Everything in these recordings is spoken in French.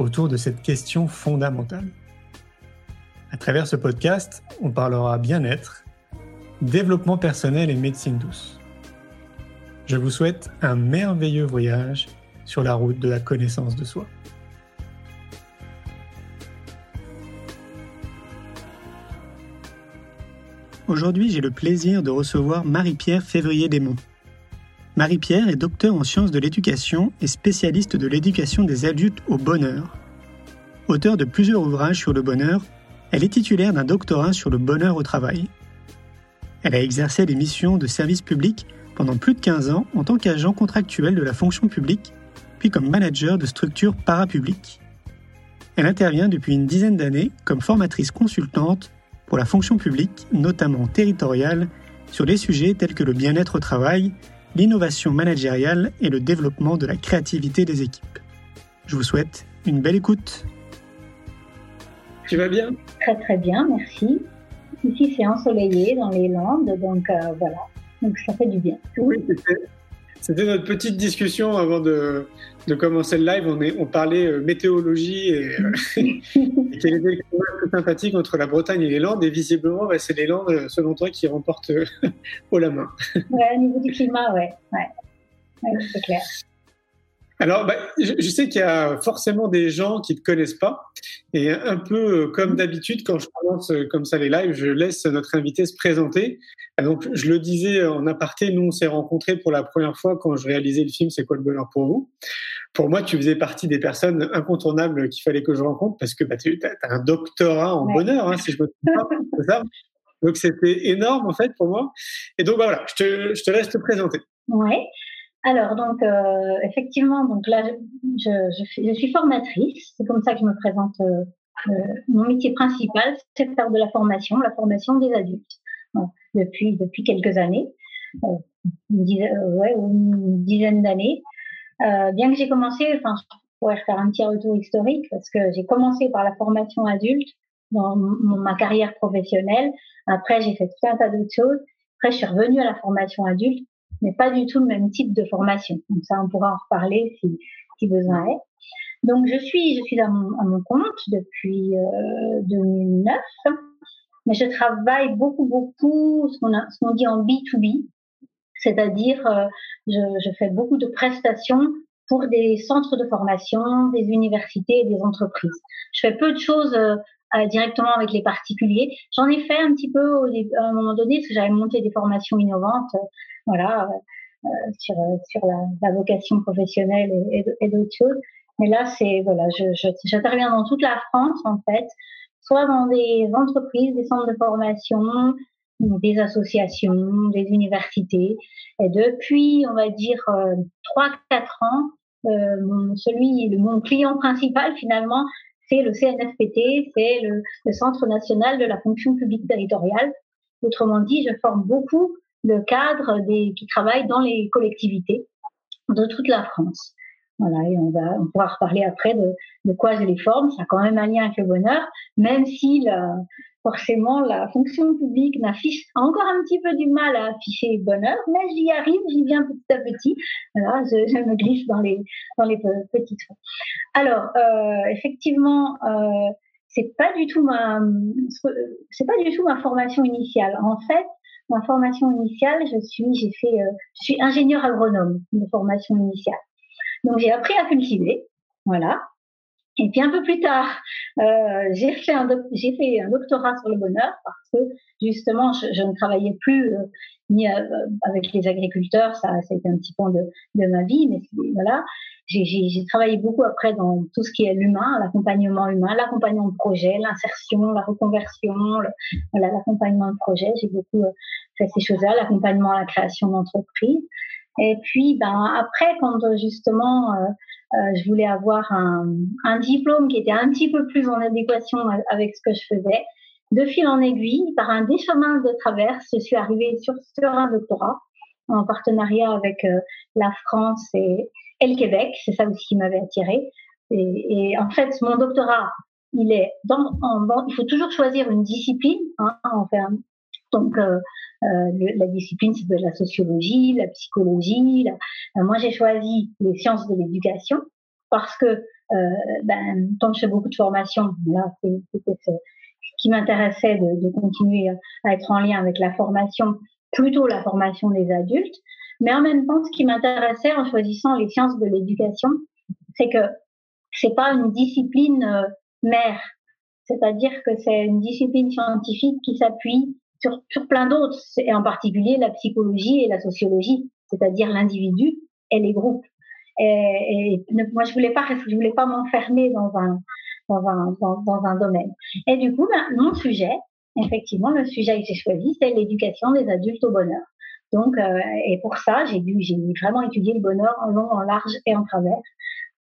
autour de cette question fondamentale. À travers ce podcast, on parlera bien-être, développement personnel et médecine douce. Je vous souhaite un merveilleux voyage sur la route de la connaissance de soi. Aujourd'hui, j'ai le plaisir de recevoir Marie-Pierre Février-Desmonts. Marie-Pierre est docteur en sciences de l'éducation et spécialiste de l'éducation des adultes au bonheur. Auteur de plusieurs ouvrages sur le bonheur, elle est titulaire d'un doctorat sur le bonheur au travail. Elle a exercé des missions de service public pendant plus de 15 ans en tant qu'agent contractuel de la fonction publique, puis comme manager de structures parapubliques. Elle intervient depuis une dizaine d'années comme formatrice consultante pour la fonction publique, notamment territoriale, sur des sujets tels que le bien-être au travail, l'innovation managériale et le développement de la créativité des équipes. Je vous souhaite une belle écoute. Tu vas bien? Très très bien, merci. Ici c'est ensoleillé dans les Landes, donc euh, voilà, donc ça fait du bien. Oui, c'était notre petite discussion avant de, de, commencer le live. On, est, on parlait euh, météorologie et, euh, et quel était le plus sympathique entre la Bretagne et les Landes. Et visiblement, bah, c'est les Landes, euh, selon toi, qui remportent haut la main. Ouais, au niveau du climat, ouais. ouais. ouais c'est clair. Alors, bah, je, je, sais qu'il y a forcément des gens qui ne te connaissent pas. Et un peu comme d'habitude, quand je commence comme ça les lives, je laisse notre invité se présenter. Donc, je le disais en aparté, nous, on s'est rencontrés pour la première fois quand je réalisais le film C'est quoi le bonheur pour vous? Pour moi, tu faisais partie des personnes incontournables qu'il fallait que je rencontre parce que bah, tu as, un doctorat en ouais. bonheur, hein, si je me trompe pas. ça? Donc, c'était énorme, en fait, pour moi. Et donc, bah, voilà, je te, je te laisse te présenter. Ouais. Alors, donc, euh, effectivement, donc là, je, je, je, suis formatrice. C'est comme ça que je me présente. Euh, euh, mon métier principal, c'est de faire de la formation, la formation des adultes, bon, depuis depuis quelques années, euh, une dizaine, ouais, une dizaine d'années. bien que j'ai commencé, enfin, je pourrais faire un petit retour historique parce que j'ai commencé par la formation adulte dans ma carrière professionnelle. Après, j'ai fait tout un tas d'autres choses. Après, je suis revenue à la formation adulte mais pas du tout le même type de formation. Donc ça, on pourra en reparler si, si besoin est. Donc je suis, je suis à mon, compte depuis euh, 2009, mais je travaille beaucoup, beaucoup ce qu'on qu dit en B2B, c'est-à-dire euh, je, fais beaucoup de prestations pour des centres de formation, des universités et des entreprises. Je fais peu de choses euh, directement avec les particuliers. J'en ai fait un petit peu à un moment donné parce que j'avais monté des formations innovantes voilà, euh, sur, sur la, vocation professionnelle et, d'autres choses. Mais là, c'est voilà, j'interviens dans toute la France en fait, soit dans des entreprises, des centres de formation, des associations, des universités. Et depuis, on va dire trois euh, quatre ans, euh, celui, mon client principal finalement, c'est le CNFPT, c'est le, le Centre national de la fonction publique territoriale. Autrement dit, je forme beaucoup le cadre des, qui travaillent dans les collectivités de toute la France. Voilà, et on va on pourra reparler après de, de quoi je les forme. Ça a quand même un lien avec le bonheur, même si la, forcément la fonction publique n'affiche encore un petit peu du mal à afficher le bonheur, mais j'y arrive, j'y viens petit à petit. Voilà, je, je, me glisse dans les dans les petits trous. Alors, euh, effectivement, euh, c'est pas du tout ma c'est pas du tout ma formation initiale. En fait, ma formation initiale, je suis, j'ai fait, euh, je suis ingénieur agronome de formation initiale. Donc j'ai appris à cultiver, voilà. Et puis un peu plus tard, euh, j'ai fait fait un doctorat sur le bonheur parce que justement je, je ne travaillais plus euh, ni euh, avec les agriculteurs, ça, ça a été un petit point de, de ma vie, mais voilà. J'ai travaillé beaucoup après dans tout ce qui est l'humain, l'accompagnement humain, l'accompagnement de projet, l'insertion, la reconversion, voilà, l'accompagnement de projet. J'ai beaucoup euh, fait ces choses-là, l'accompagnement à la création d'entreprise. Et puis, ben après, quand justement euh, je voulais avoir un, un, diplôme qui était un petit peu plus en adéquation avec ce que je faisais. De fil en aiguille, par un des chemins de traverse, je suis arrivée sur, sur un doctorat en partenariat avec la France et, et le Québec. C'est ça aussi qui m'avait attirée. Et, et, en fait, mon doctorat, il est dans, en, il faut toujours choisir une discipline. Hein, en fait, donc, euh, euh, la discipline, c'est de la sociologie, la psychologie. La... Euh, moi, j'ai choisi les sciences de l'éducation parce que, ben, tant que je fais beaucoup de formations, là, c'était ce qui m'intéressait de, de, continuer à être en lien avec la formation, plutôt la formation des adultes. Mais en même temps, ce qui m'intéressait en choisissant les sciences de l'éducation, c'est que c'est pas une discipline mère, c'est-à-dire que c'est une discipline scientifique qui s'appuie sur, plein d'autres, et en particulier la psychologie et la sociologie, c'est-à-dire l'individu et les groupes. Et, moi, je voulais pas, je voulais pas m'enfermer dans un, dans un, dans, un domaine. Et du coup, ben, mon sujet, effectivement, le sujet que j'ai choisi, c'est l'éducation des adultes au bonheur. Donc, euh, et pour ça, j'ai dû, j'ai vraiment étudié le bonheur en long, en large et en travers.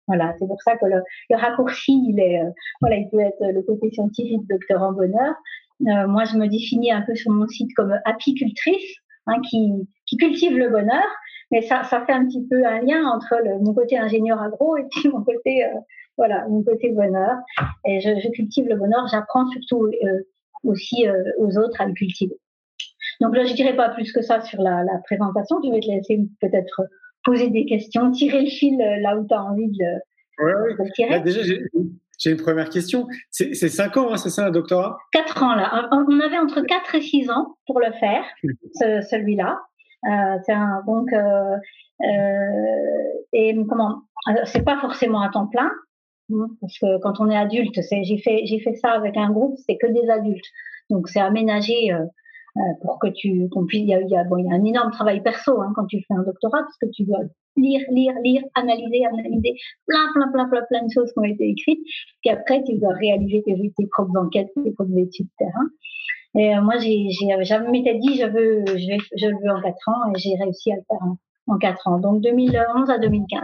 Voilà, c'est pour ça que le, le raccourci, il est, euh, voilà, il peut être le côté scientifique, docteur en bonheur. Euh, moi, je me définis un peu sur mon site comme apicultrice, hein, qui, qui cultive le bonheur. Mais ça, ça fait un petit peu un lien entre le, mon côté ingénieur agro et puis mon côté, euh, voilà, mon côté bonheur. Et je, je cultive le bonheur. J'apprends surtout euh, aussi euh, aux autres à le cultiver. Donc là, je dirais pas plus que ça sur la, la présentation. Je vais te laisser peut-être poser des questions, tirer le fil là où tu as envie de, ouais, de tirer. Là, déjà, j'ai une première question. C'est cinq ans, hein, c'est ça, un doctorat? Quatre ans, là. On avait entre quatre et six ans pour le faire, ce, celui-là. Euh, donc, euh, euh, et comment C'est pas forcément à temps plein, hein, parce que quand on est adulte, j'ai fait, j'ai fait ça avec un groupe, c'est que des adultes. Donc, c'est aménagé euh, euh, pour que tu qu'on puisse il y a, y a, y a un énorme travail perso hein, quand tu fais un doctorat parce que tu dois lire lire lire analyser analyser plein plein plein plein plein de choses qui ont été écrites puis après tu dois réaliser tes, tes propres enquêtes tes propres études de terrain. Et euh, moi j'ai j'ai m'étais dit je veux je je le veux en quatre ans et j'ai réussi à le faire en, en quatre ans. Donc 2011 à 2015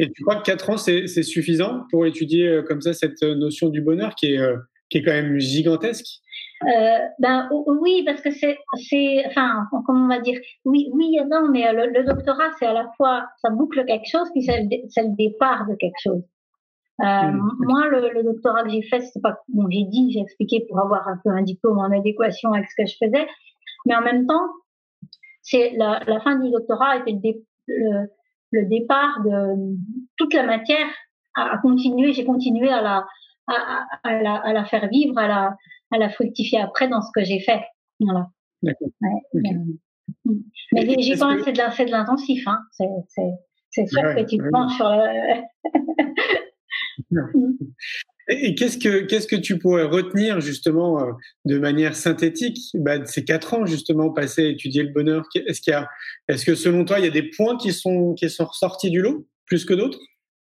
et tu crois que quatre ans c'est c'est suffisant pour étudier euh, comme ça cette notion du bonheur qui est qui est quand même gigantesque? Euh, ben oui, parce que c'est, c'est, enfin, comment on va dire, oui, oui et non, mais le, le doctorat, c'est à la fois, ça boucle quelque chose, puis c'est le, c'est le départ de quelque chose. Euh, mmh. Moi, le, le, doctorat que j'ai fait, c'est pas, bon, j'ai dit, j'ai expliqué pour avoir un peu un diplôme en adéquation avec ce que je faisais, mais en même temps, c'est la, la fin du doctorat était le, dé, le, le, départ de toute la matière à, à continuer. J'ai continué à la, à, à, la, à la faire vivre, à la, à la fructifier après dans ce que j'ai fait. Voilà. D'accord. Ouais, okay. euh, mais j'ai quand même c'est de, l'intensif. Hein. C'est, sûr ouais, que tu te penches sur la. Et qu'est-ce que qu'est-ce que tu pourrais retenir justement euh, de manière synthétique? Bah, de ces quatre ans justement passés à étudier le bonheur Est-ce qu'il y a? Est-ce que selon toi il y a des points qui sont qui sont ressortis du lot plus que d'autres?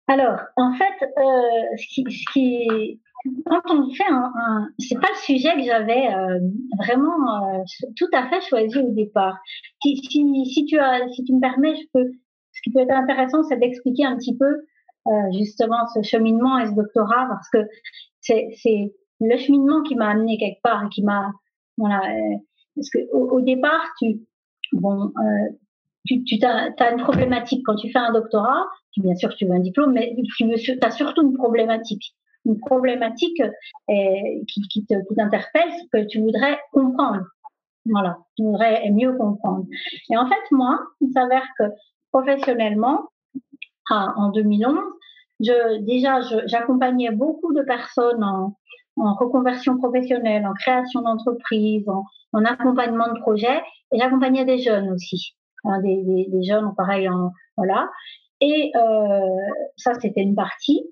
Alors en fait, euh, ce, qui, ce qui quand on fait un, un c'est pas le sujet que j'avais euh, vraiment euh, tout à fait choisi au départ. Si, si, si, tu as, si tu me permets, je peux. Ce qui peut être intéressant, c'est d'expliquer un petit peu euh, justement ce cheminement et ce doctorat, parce que c'est, le cheminement qui m'a amené quelque part et qui m'a voilà. Euh, parce que au, départ, tu bon, tu, tu as, as, une problématique quand tu fais un doctorat. Bien sûr, tu veux un diplôme, mais tu as surtout une problématique une problématique euh, qui, qui, te, qui t'interpelle, que tu voudrais comprendre. Voilà, tu voudrais mieux comprendre. Et en fait, moi, il s'avère que professionnellement, ah, en 2011, je, déjà, j'accompagnais beaucoup de personnes en, reconversion professionnelle, en création d'entreprise, en, en, accompagnement de projets, et j'accompagnais des jeunes aussi, hein, des, des, des, jeunes, pareil, en, voilà. Et euh, ça, c'était une partie.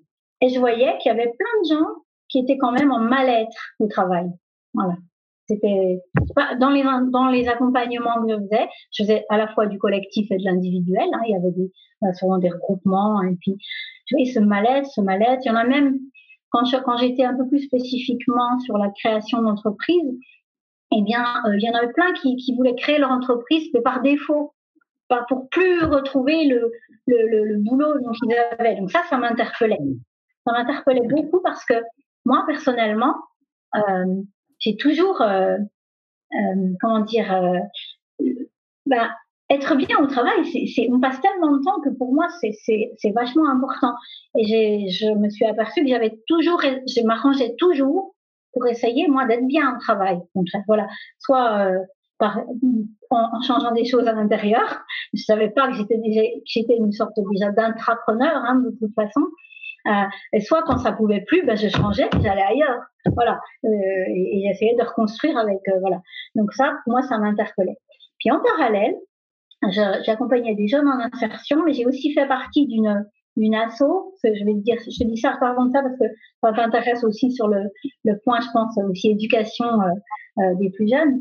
Et je voyais qu'il y avait plein de gens qui étaient quand même en mal-être au travail. Voilà. C'était dans les dans les accompagnements que je faisais, je faisais à la fois du collectif et de l'individuel. Hein, il y avait euh, souvent des regroupements et puis je voyais ce mal-être, ce mal-être. Il y en a même quand quand j'étais un peu plus spécifiquement sur la création d'entreprise, eh bien, euh, il y en avait plein qui voulaient créer leur entreprise, mais par défaut, pas pour plus retrouver le, le, le, boulot dont ils avaient. Donc ça, ça m'interpellait. Ça m'interpellait beaucoup parce que moi, personnellement, euh, j'ai toujours, euh, euh, comment dire, euh, ben, être bien au travail, c'est, on passe tellement de temps que pour moi, c'est, vachement important. Et je me suis aperçue que j'avais toujours, je m'arrangeais toujours pour essayer, moi, d'être bien au travail. Donc, voilà, soit euh, en, changeant des choses à l'intérieur. Je savais pas que j'étais déjà, j'étais une sorte déjà d'intrapreneur, hein, de toute façon. Euh, et soit quand ça pouvait plus, ben je changeais, j'allais ailleurs. Voilà, euh, et, j'essayais de reconstruire avec euh, voilà. Donc ça, moi, ça m'interpellait. Puis en parallèle, j'accompagnais des jeunes en insertion, mais j'ai aussi fait partie d'une une asso. Je vais dire, je dis ça pardon de ça parce que ça t'intéresse aussi sur le, le point, je pense aussi éducation des plus jeunes.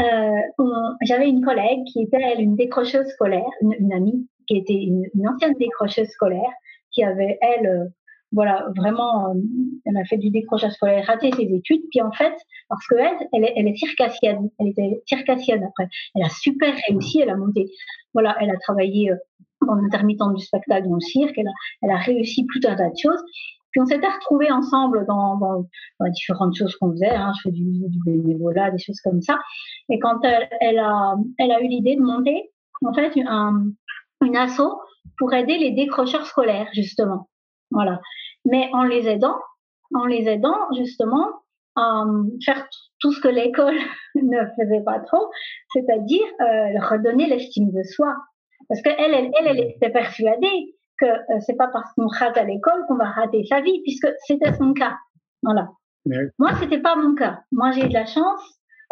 Euh, J'avais une collègue qui était elle une décrocheuse scolaire, une, amie qui était une, ancienne décrocheuse scolaire qui avait elle euh, voilà, vraiment, euh, elle a fait du décrochage scolaire, raté ses études. Puis en fait, parce que elle, elle est, elle circassienne, elle était circassienne après. Elle a super réussi, elle a monté, voilà, elle a travaillé en intermittente du spectacle dans le cirque, elle a, elle a réussi tout un tas de choses. Puis on s'était retrouvés ensemble dans, dans, dans, différentes choses qu'on faisait. Hein. Je fais du, du bénévolat, des choses comme ça. Et quand elle, elle a, elle a eu l'idée de monter, en fait, un, une asso pour aider les décrocheurs scolaires, justement. Voilà mais en les aidant, en les aidant justement à faire tout ce que l'école ne faisait pas trop, c'est-à-dire euh, redonner l'estime de soi. Parce qu'elle, elle, elle, elle était persuadée que euh, c'est pas parce qu'on rate à l'école qu'on va rater sa vie, puisque c'était son cas. Voilà. Mais... Moi, c'était pas mon cas. Moi, j'ai eu de la chance.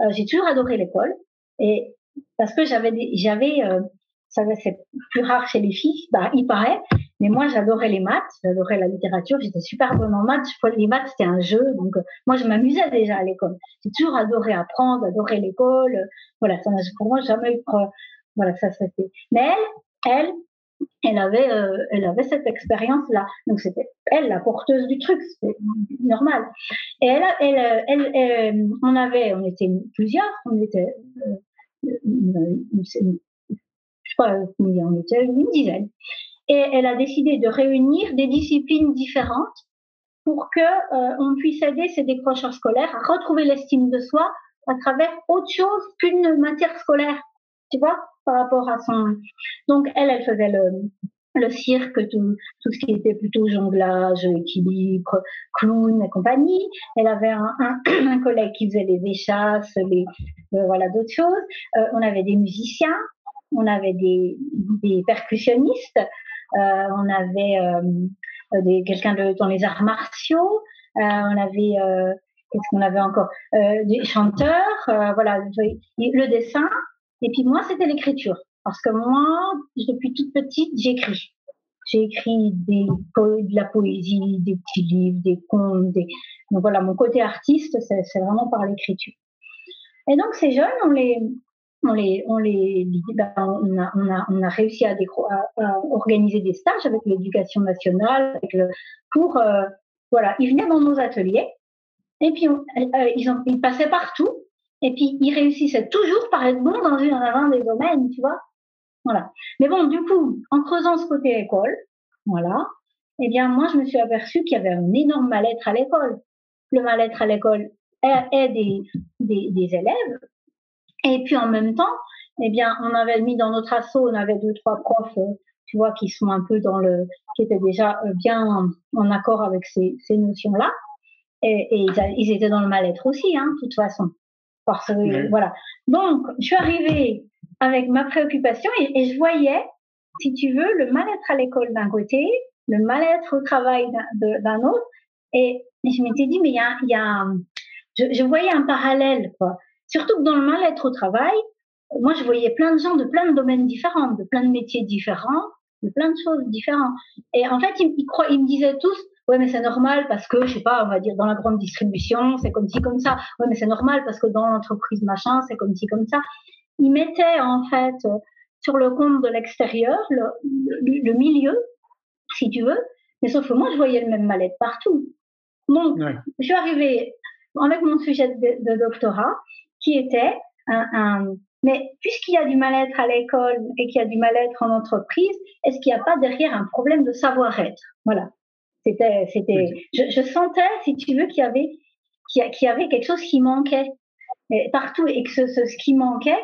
Euh, j'ai toujours adoré l'école et parce que j'avais, j'avais, euh, ça c'est plus rare chez les filles, bah, il paraît, mais moi, j'adorais les maths, j'adorais la littérature, j'étais super bonne en maths. Les maths, c'était un jeu, donc euh, moi, je m'amusais déjà à l'école. J'ai toujours adoré apprendre, adoré l'école. Voilà, ça n'a pour moi jamais eu. Voilà, ça, c'était. Mais elle, elle, elle avait, euh, elle avait cette expérience-là. Donc c'était elle la porteuse du truc, c'est normal. Et elle, on avait, on était plusieurs, on était, euh, je on était, une dizaine et elle a décidé de réunir des disciplines différentes pour que euh, on puisse aider ces décrocheurs scolaires à retrouver l'estime de soi à travers autre chose qu'une matière scolaire, tu vois, par rapport à son. Donc elle, elle faisait le, le cirque, tout, tout ce qui était plutôt jonglage, équilibre, clown et compagnie. Elle avait un, collègue qui faisait les échasses, les euh, voilà d'autres choses. Euh, on avait des musiciens, on avait des, percussionnistes, euh, on avait quelqu'un dans les arts martiaux, on avait qu'est-ce qu'on avait encore des chanteurs, voilà, le dessin. Et puis moi, c'était l'écriture. Parce que moi, depuis toute petite, j'écris. J'ai écrit de la poésie, des petits livres, des contes. Donc voilà, mon côté artiste, c'est vraiment par l'écriture. Et donc ces jeunes, on les, on les, on les, ben, on, a, on, a, on a réussi à, organiser des stages avec l'éducation nationale, pour, euh, voilà, ils venaient dans nos ateliers, et puis euh, ils, ont, ils passaient partout, et puis ils réussissaient toujours par être bons dans, dans un des domaines, tu vois. Voilà. Mais bon, du coup, en creusant ce côté école, voilà, eh bien, moi, je me suis aperçue qu'il y avait un énorme mal-être à l'école. Le mal-être à l'école est, des, élèves, et puis en même temps, eh bien, on avait mis dans notre assaut, on avait deux trois profs, euh, tu vois, qui sont un peu dans le, qui étaient déjà euh, bien en accord avec ces, notions-là, et, et ils, ils, étaient dans le mal-être aussi, hein, de toute façon. Parce que voilà. Donc, je suis arrivée avec ma préoccupation et, et je voyais, si tu veux, le mal-être à l'école d'un côté, le mal-être au travail d'un autre, et, je m'étais dit, mais il y a, y a, je, je voyais un parallèle, quoi. Surtout que dans le mal-être au travail, moi, je voyais plein de gens de plein de domaines différents, de plein de métiers différents, de plein de choses différentes. Et en fait, ils, ils, me disaient tous, ouais, mais c'est normal parce que, je sais pas, on va dire dans la grande distribution, c'est comme ci, comme ça. Ouais, mais c'est normal parce que dans l'entreprise machin, c'est comme ci, comme ça. Ils mettaient, en fait, sur le compte de l'extérieur, le, le, milieu, si tu veux. Mais sauf que moi, je voyais le même mal-être partout. Donc, je suis arrivée avec mon sujet de, de doctorat qui était un, un, mais puisqu'il y a du mal-être à l'école et qu'il y a du mal-être en entreprise, est-ce qu'il n'y a pas derrière un problème de savoir-être? Voilà. C'était, c'était, je, je, sentais, si tu veux, qu'il y avait, qu'il y avait quelque chose qui manquait partout et que ce, ce, ce qui manquait,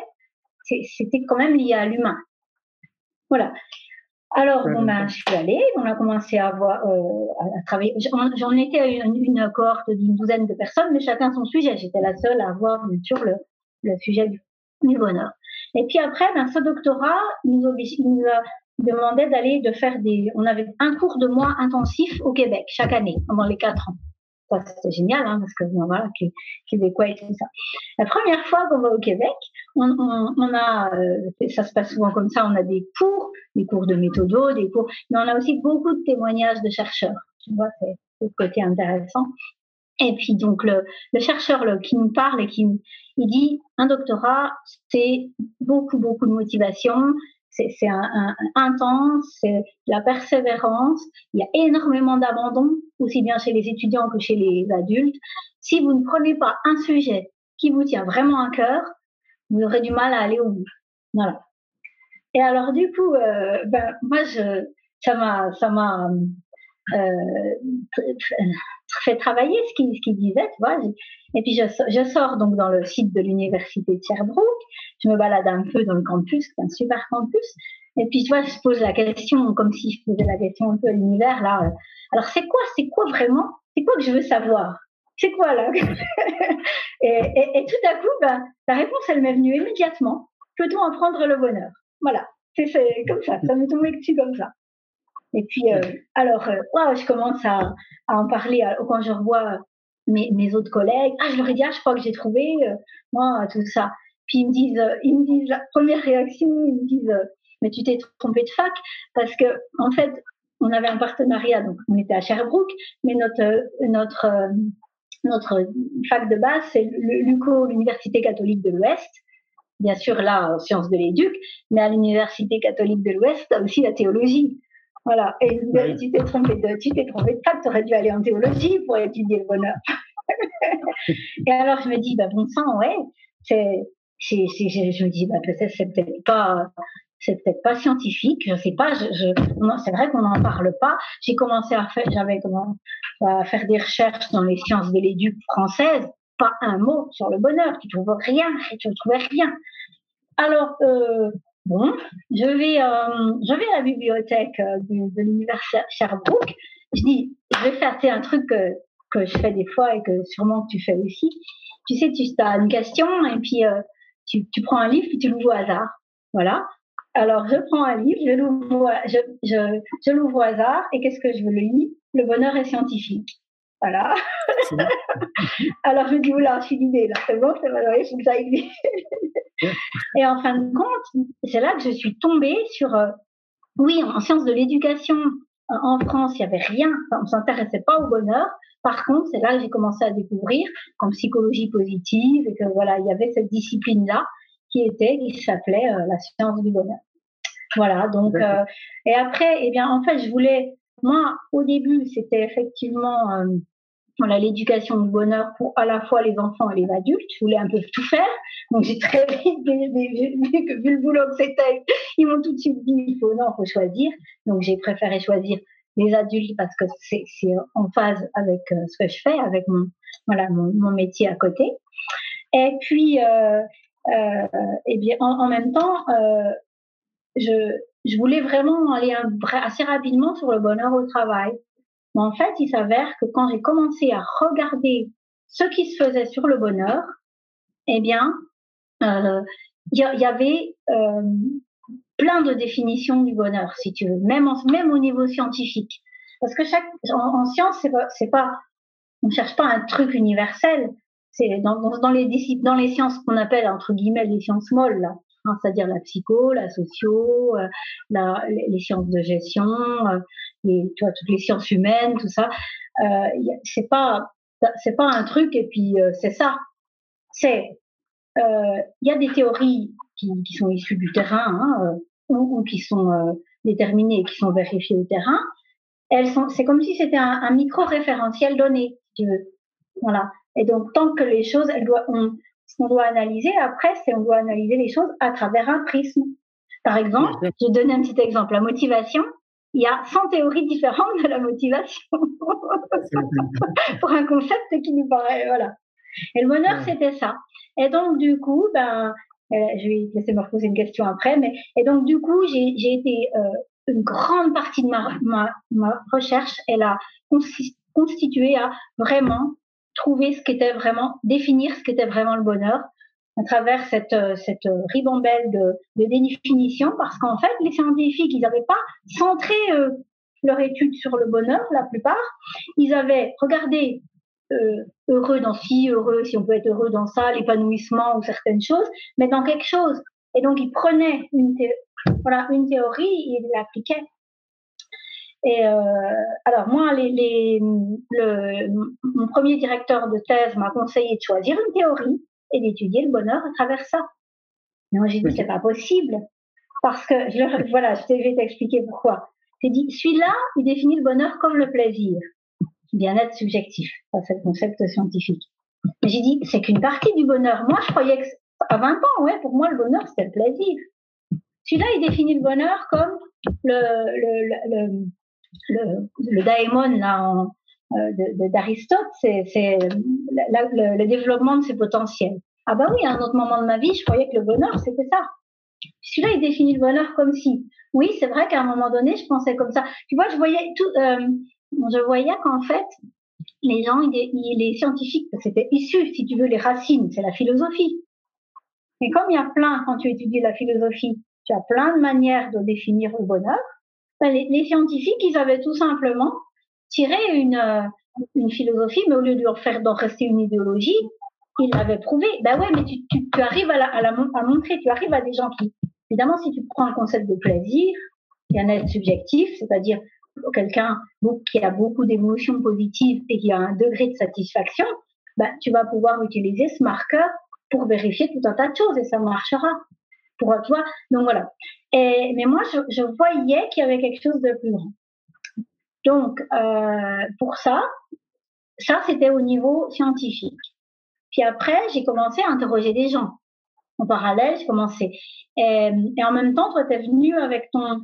c'était quand même lié à l'humain. Voilà. Alors, bon, ben, je suis allée, on a commencé à, voir, euh, à, travailler. J'en étais à une, une cohorte d'une douzaine de personnes, mais chacun son sujet. J'étais la seule à avoir, bien sûr, le, le sujet du, du, bonheur. Et puis après, ben, ce doctorat nous, oblige, nous a demandé d'aller, de faire des. On avait un cours de mois intensif au Québec, chaque année, pendant les quatre ans c'était génial, hein, parce que voilà, québécois et tout ça. La première fois qu'on va au Québec, on, on, on a, euh, ça se passe souvent comme ça, on a des cours, des cours de méthodo, des cours, mais on a aussi beaucoup de témoignages de chercheurs. Tu vois, c'est le côté intéressant. Et puis donc le, le chercheur qui nous parle et qui il dit un doctorat, c'est beaucoup beaucoup de motivation, c'est un, un, intense, c'est la persévérance. Il y a énormément d'abandon, aussi bien chez les étudiants que chez les adultes. Si vous ne prenez pas un sujet qui vous tient vraiment à cœur, vous aurez du mal à aller au bout. Voilà. Et alors du coup, euh, ben moi je, ça m'a, ça m'a fait travailler ce qu'il qu'il disait, tu vois. Et puis je, sors donc dans le site de l'université de Sherbrooke, je me balade un peu dans le campus, c'est un super campus. Et puis tu vois, je pose la question comme si je posais la question un peu à l'univers là. Alors c'est quoi, c'est quoi vraiment, c'est quoi que je veux savoir? C'est quoi là? Et, tout à coup, ben, la réponse elle m'est venue immédiatement. Peut-on apprendre le bonheur? Voilà, c'est comme ça, ça m'est tombé dessus comme ça. Et puis, euh, alors, euh, je commence à, à en parler euh, quand je revois mes, mes, autres collègues. Ah, je leur ai dit, ah, je crois que j'ai trouvé, euh, moi, tout ça. Puis ils me disent, ils me disent, la première réaction, ils me disent, mais tu t'es trompé de fac parce que, en fait, on avait un partenariat, donc on était à Sherbrooke, mais notre, notre, notre fac de base, c'est l'UCO, l'Université catholique de l'Ouest. Bien sûr, là, en sciences de l'éduc, mais à l'Université catholique de l'Ouest, aussi la théologie. Voilà. Et oui. tu t'es trompé de, tu t'es trompé de tu aurais dû aller en théologie pour étudier le bonheur. et alors, je me dis, bah, bon sang, ouais, c'est, c'est, c'est, je, me dis, bah, peut-être, c'est peut-être pas, c'est peut-être pas scientifique, je sais pas, je, je c'est vrai qu'on n'en parle pas. J'ai commencé à faire, j'avais commencé à faire des recherches dans les sciences de l'éduc française, pas un mot sur le bonheur, tu trouves rien, tu ne trouvais rien. Alors, euh, Bon, je vais, euh, je vais à la bibliothèque euh, de, de l'université Sherbrooke. Je dis, je vais faire un truc que, que je fais des fois et que sûrement tu fais aussi. Tu sais, tu as une question et puis euh, tu, tu prends un livre puis tu l'ouvres au hasard. Voilà. Alors, je prends un livre, je l'ouvre, je, je, l'ouvre au hasard et qu'est-ce que je le lire Le bonheur est scientifique. Voilà. Alors je dis, oula, je suis l'idée là, c'est bon, c'est vrai, il faut que existe. Et en fin de compte, c'est là que je suis tombée sur, euh, oui, en sciences de l'éducation, euh, en France, il n'y avait rien, on s'intéressait pas au bonheur. Par contre, c'est là que j'ai commencé à découvrir comme psychologie positive et que voilà, il y avait cette discipline-là qui était, qui s'appelait euh, la science du bonheur. Voilà, donc, euh, et après, eh bien, en fait, je voulais, moi, au début, c'était effectivement euh, voilà l'éducation du bonheur pour à la fois les enfants et les adultes. Je voulais un peu tout faire, donc j'ai très vite vu le boulot que c'était, ils m'ont tout de suite dit il faut non, faut choisir. Donc j'ai préféré choisir les adultes parce que c'est en phase avec euh, ce que je fais, avec mon voilà mon, métier à côté. Et puis euh, euh, et bien en, même temps, je je voulais vraiment aller assez rapidement sur le bonheur au travail. En fait, il s'avère que quand j'ai commencé à regarder ce qui se faisait sur le bonheur, eh bien, euh, il y, y, avait euh, plein de définitions du bonheur, si tu veux, même, au niveau scientifique. Parce que chaque, en, en science, c'est pas, on cherche pas un truc universel. C'est dans, les sciences qu'on appelle entre guillemets les sciences molles, hein, c'est-à-dire la psycho, la socio, euh, les, sciences de gestion, euh, les, tu vois, toutes les sciences humaines, tout ça. Euh, c'est pas c'est pas un truc et puis euh, c'est ça. C'est il y a des théories qui, qui sont issues du terrain hein, ou, ou, qui sont déterminées et qui sont vérifiées au terrain. Elles sont c'est comme si c'était un, un micro référentiel donné, si tu veux. Voilà. Et donc tant que les choses, elles doivent on, ce qu'on doit analyser après, c'est on doit analyser les choses à travers un prisme. Par exemple, je vais donner un petit exemple. La motivation, il y a 100 théories différentes de la motivation pour un concept qui nous paraît, voilà. Et le bonheur, c'était ça. Et donc, du coup, ben, euh, je vais laisser me poser une question après, mais, et donc, du coup, j'ai été, euh, une grande partie de ma, ma, ma recherche, elle a constitué à vraiment trouver ce qu'était vraiment, définir ce qu'était vraiment le bonheur à travers cette, euh, cette ribambelle de, de définition, parce qu'en fait, les scientifiques, ils n'avaient pas centré euh, leur étude sur le bonheur, la plupart. Ils avaient regardé euh, heureux dans ci, heureux, si on peut être heureux dans ça, l'épanouissement ou certaines choses, mais dans quelque chose. Et donc, ils prenaient une, voilà, une théorie ils l'appliquaient. Et euh, alors moi, les, les, le, mon premier directeur de thèse m'a conseillé de choisir une théorie et d'étudier le bonheur à travers ça. Moi j'ai dit c'est pas possible parce que je, voilà, je vais t'expliquer pourquoi. J'ai dit celui-là, il définit le bonheur comme le plaisir, bien-être subjectif. Ça c'est le concept scientifique. J'ai dit c'est qu'une partie du bonheur. Moi je croyais que à 20 ans, ouais, pour moi le bonheur c'était le plaisir. Celui-là, il définit le bonheur comme le, le, le, le, le daemon là, euh, d'Aristote, c'est le, le, développement de ses potentiels. Ah bah oui, à un autre moment de ma vie, je croyais que le bonheur, c'était ça. Celui-là, il définit le bonheur comme si. Oui, c'est vrai qu'à un moment donné, je pensais comme ça. Tu vois, je voyais tout, euh, je voyais qu'en fait, les gens, les scientifiques, c'était issu, si tu veux, les racines, c'est la philosophie. Et comme il y a plein, quand tu étudies la philosophie, tu as plein de manières de définir le bonheur. Ben, les, scientifiques, ils avaient tout simplement tiré une, euh, une philosophie, mais au lieu de leur faire d'en rester une idéologie, ils l'avaient prouvé. Ben ouais, mais tu, tu, tu arrives à, la, à, la, montrer, tu arrives à des gens qui, évidemment, si tu prends un concept de plaisir, bien-être subjectif, c'est-à-dire quelqu'un qui a beaucoup d'émotions positives et qui a un degré de satisfaction, ben, tu vas pouvoir utiliser ce marqueur pour vérifier tout un tas de choses et ça marchera pour toi. Donc voilà. Et, mais moi, je, je voyais qu'il y avait quelque chose de plus grand. Donc, euh, pour ça, ça, c'était au niveau scientifique. Puis après, j'ai commencé à interroger des gens. En parallèle, j'ai commencé. Et, en même temps, toi, tu es venu avec ton...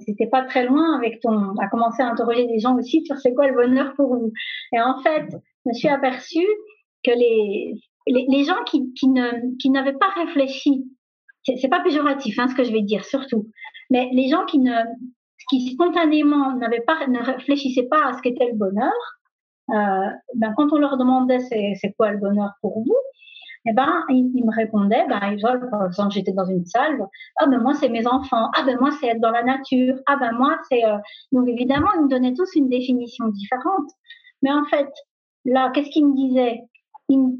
C'était pas très loin avec ton... à commencer à interroger des gens aussi sur c'est quoi le bonheur pour vous. Et en fait, je me suis aperçue que les, les, gens qui, qui qui n'avaient pas réfléchi c'est pas péjoratif hein, ce que je vais dire surtout, mais les gens qui ne qui spontanément pas ne réfléchissaient pas à ce qu'était le bonheur, euh, ben quand on leur demandait c'est quoi le bonheur pour vous, eh ben ils, me répondaient ben par exemple j'étais dans une salle, ah ben moi c'est mes enfants, ah ben moi c'est être dans la nature, ah ben moi c'est euh... donc évidemment ils me donnaient tous une définition différente, mais en fait là qu'est-ce qu'ils me disaient? Ils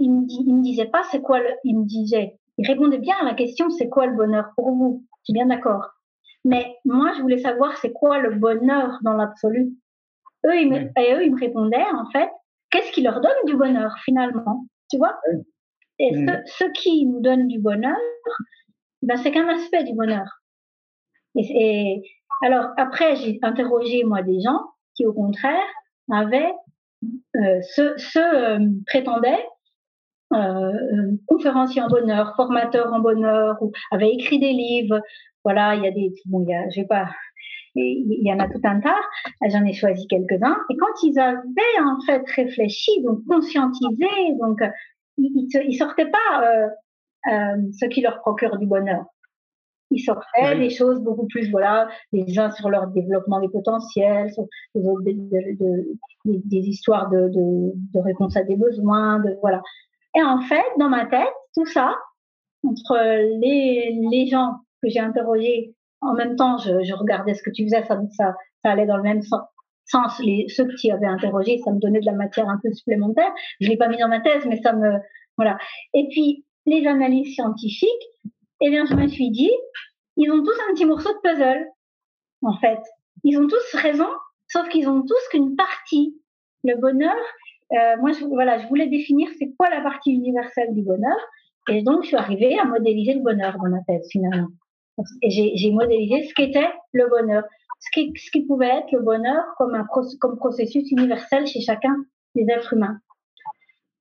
ils me, disaient pas c'est quoi le, ils me disaient il répondait bien à la question c'est quoi le bonheur pour vous? Je suis bien d'accord? Mais moi, je voulais savoir c'est quoi le bonheur dans l'absolu? Eux, ils me, et eux, ils me répondaient en fait qu'est-ce qui leur donne du bonheur finalement? Tu vois? Et ce, qui nous donne du bonheur, ben, c'est qu'un aspect du bonheur. Et, alors après, j'ai interrogé moi des gens qui au contraire avaient euh, ce, ce euh, prétendaient euh, conférencier en bonheur, formateur en bonheur, ou avait écrit des livres. Voilà, il y a des, bon, il y a, je vais pas, il y en a tout un tas. J'en ai choisi quelques-uns. Et quand ils avaient en fait réfléchi, donc conscientisé, donc ils, ils sortaient pas euh, euh, ce qui leur procure du bonheur. Ils sortaient des choses beaucoup plus, voilà, les uns sur leur développement des potentiels, sur des, des histoires de, de, de réponse à des besoins, de voilà. Et en fait, dans ma tête, tout ça, entre les, les gens que j'ai interrogés, en même temps, je, regardais ce que tu faisais, ça, allait dans le même sens. sens ceux que tu avais interrogés, ça me donnait de la matière un peu supplémentaire. Je l'ai pas mis dans ma thèse, mais ça me, voilà. Et puis, les analyses scientifiques, eh bien, je me suis dit, ils ont tous un petit morceau de puzzle, en fait. Ils ont tous raison, sauf qu'ils ont tous qu'une partie. Le bonheur, euh, moi, je, voilà, je voulais définir c'est quoi la partie universelle du bonheur. Et donc, je suis arrivée à modéliser le bonheur dans ma tête, finalement. Et j'ai modélisé ce qu'était le bonheur, ce qui, ce qui pouvait être le bonheur comme un comme processus universel chez chacun des êtres humains.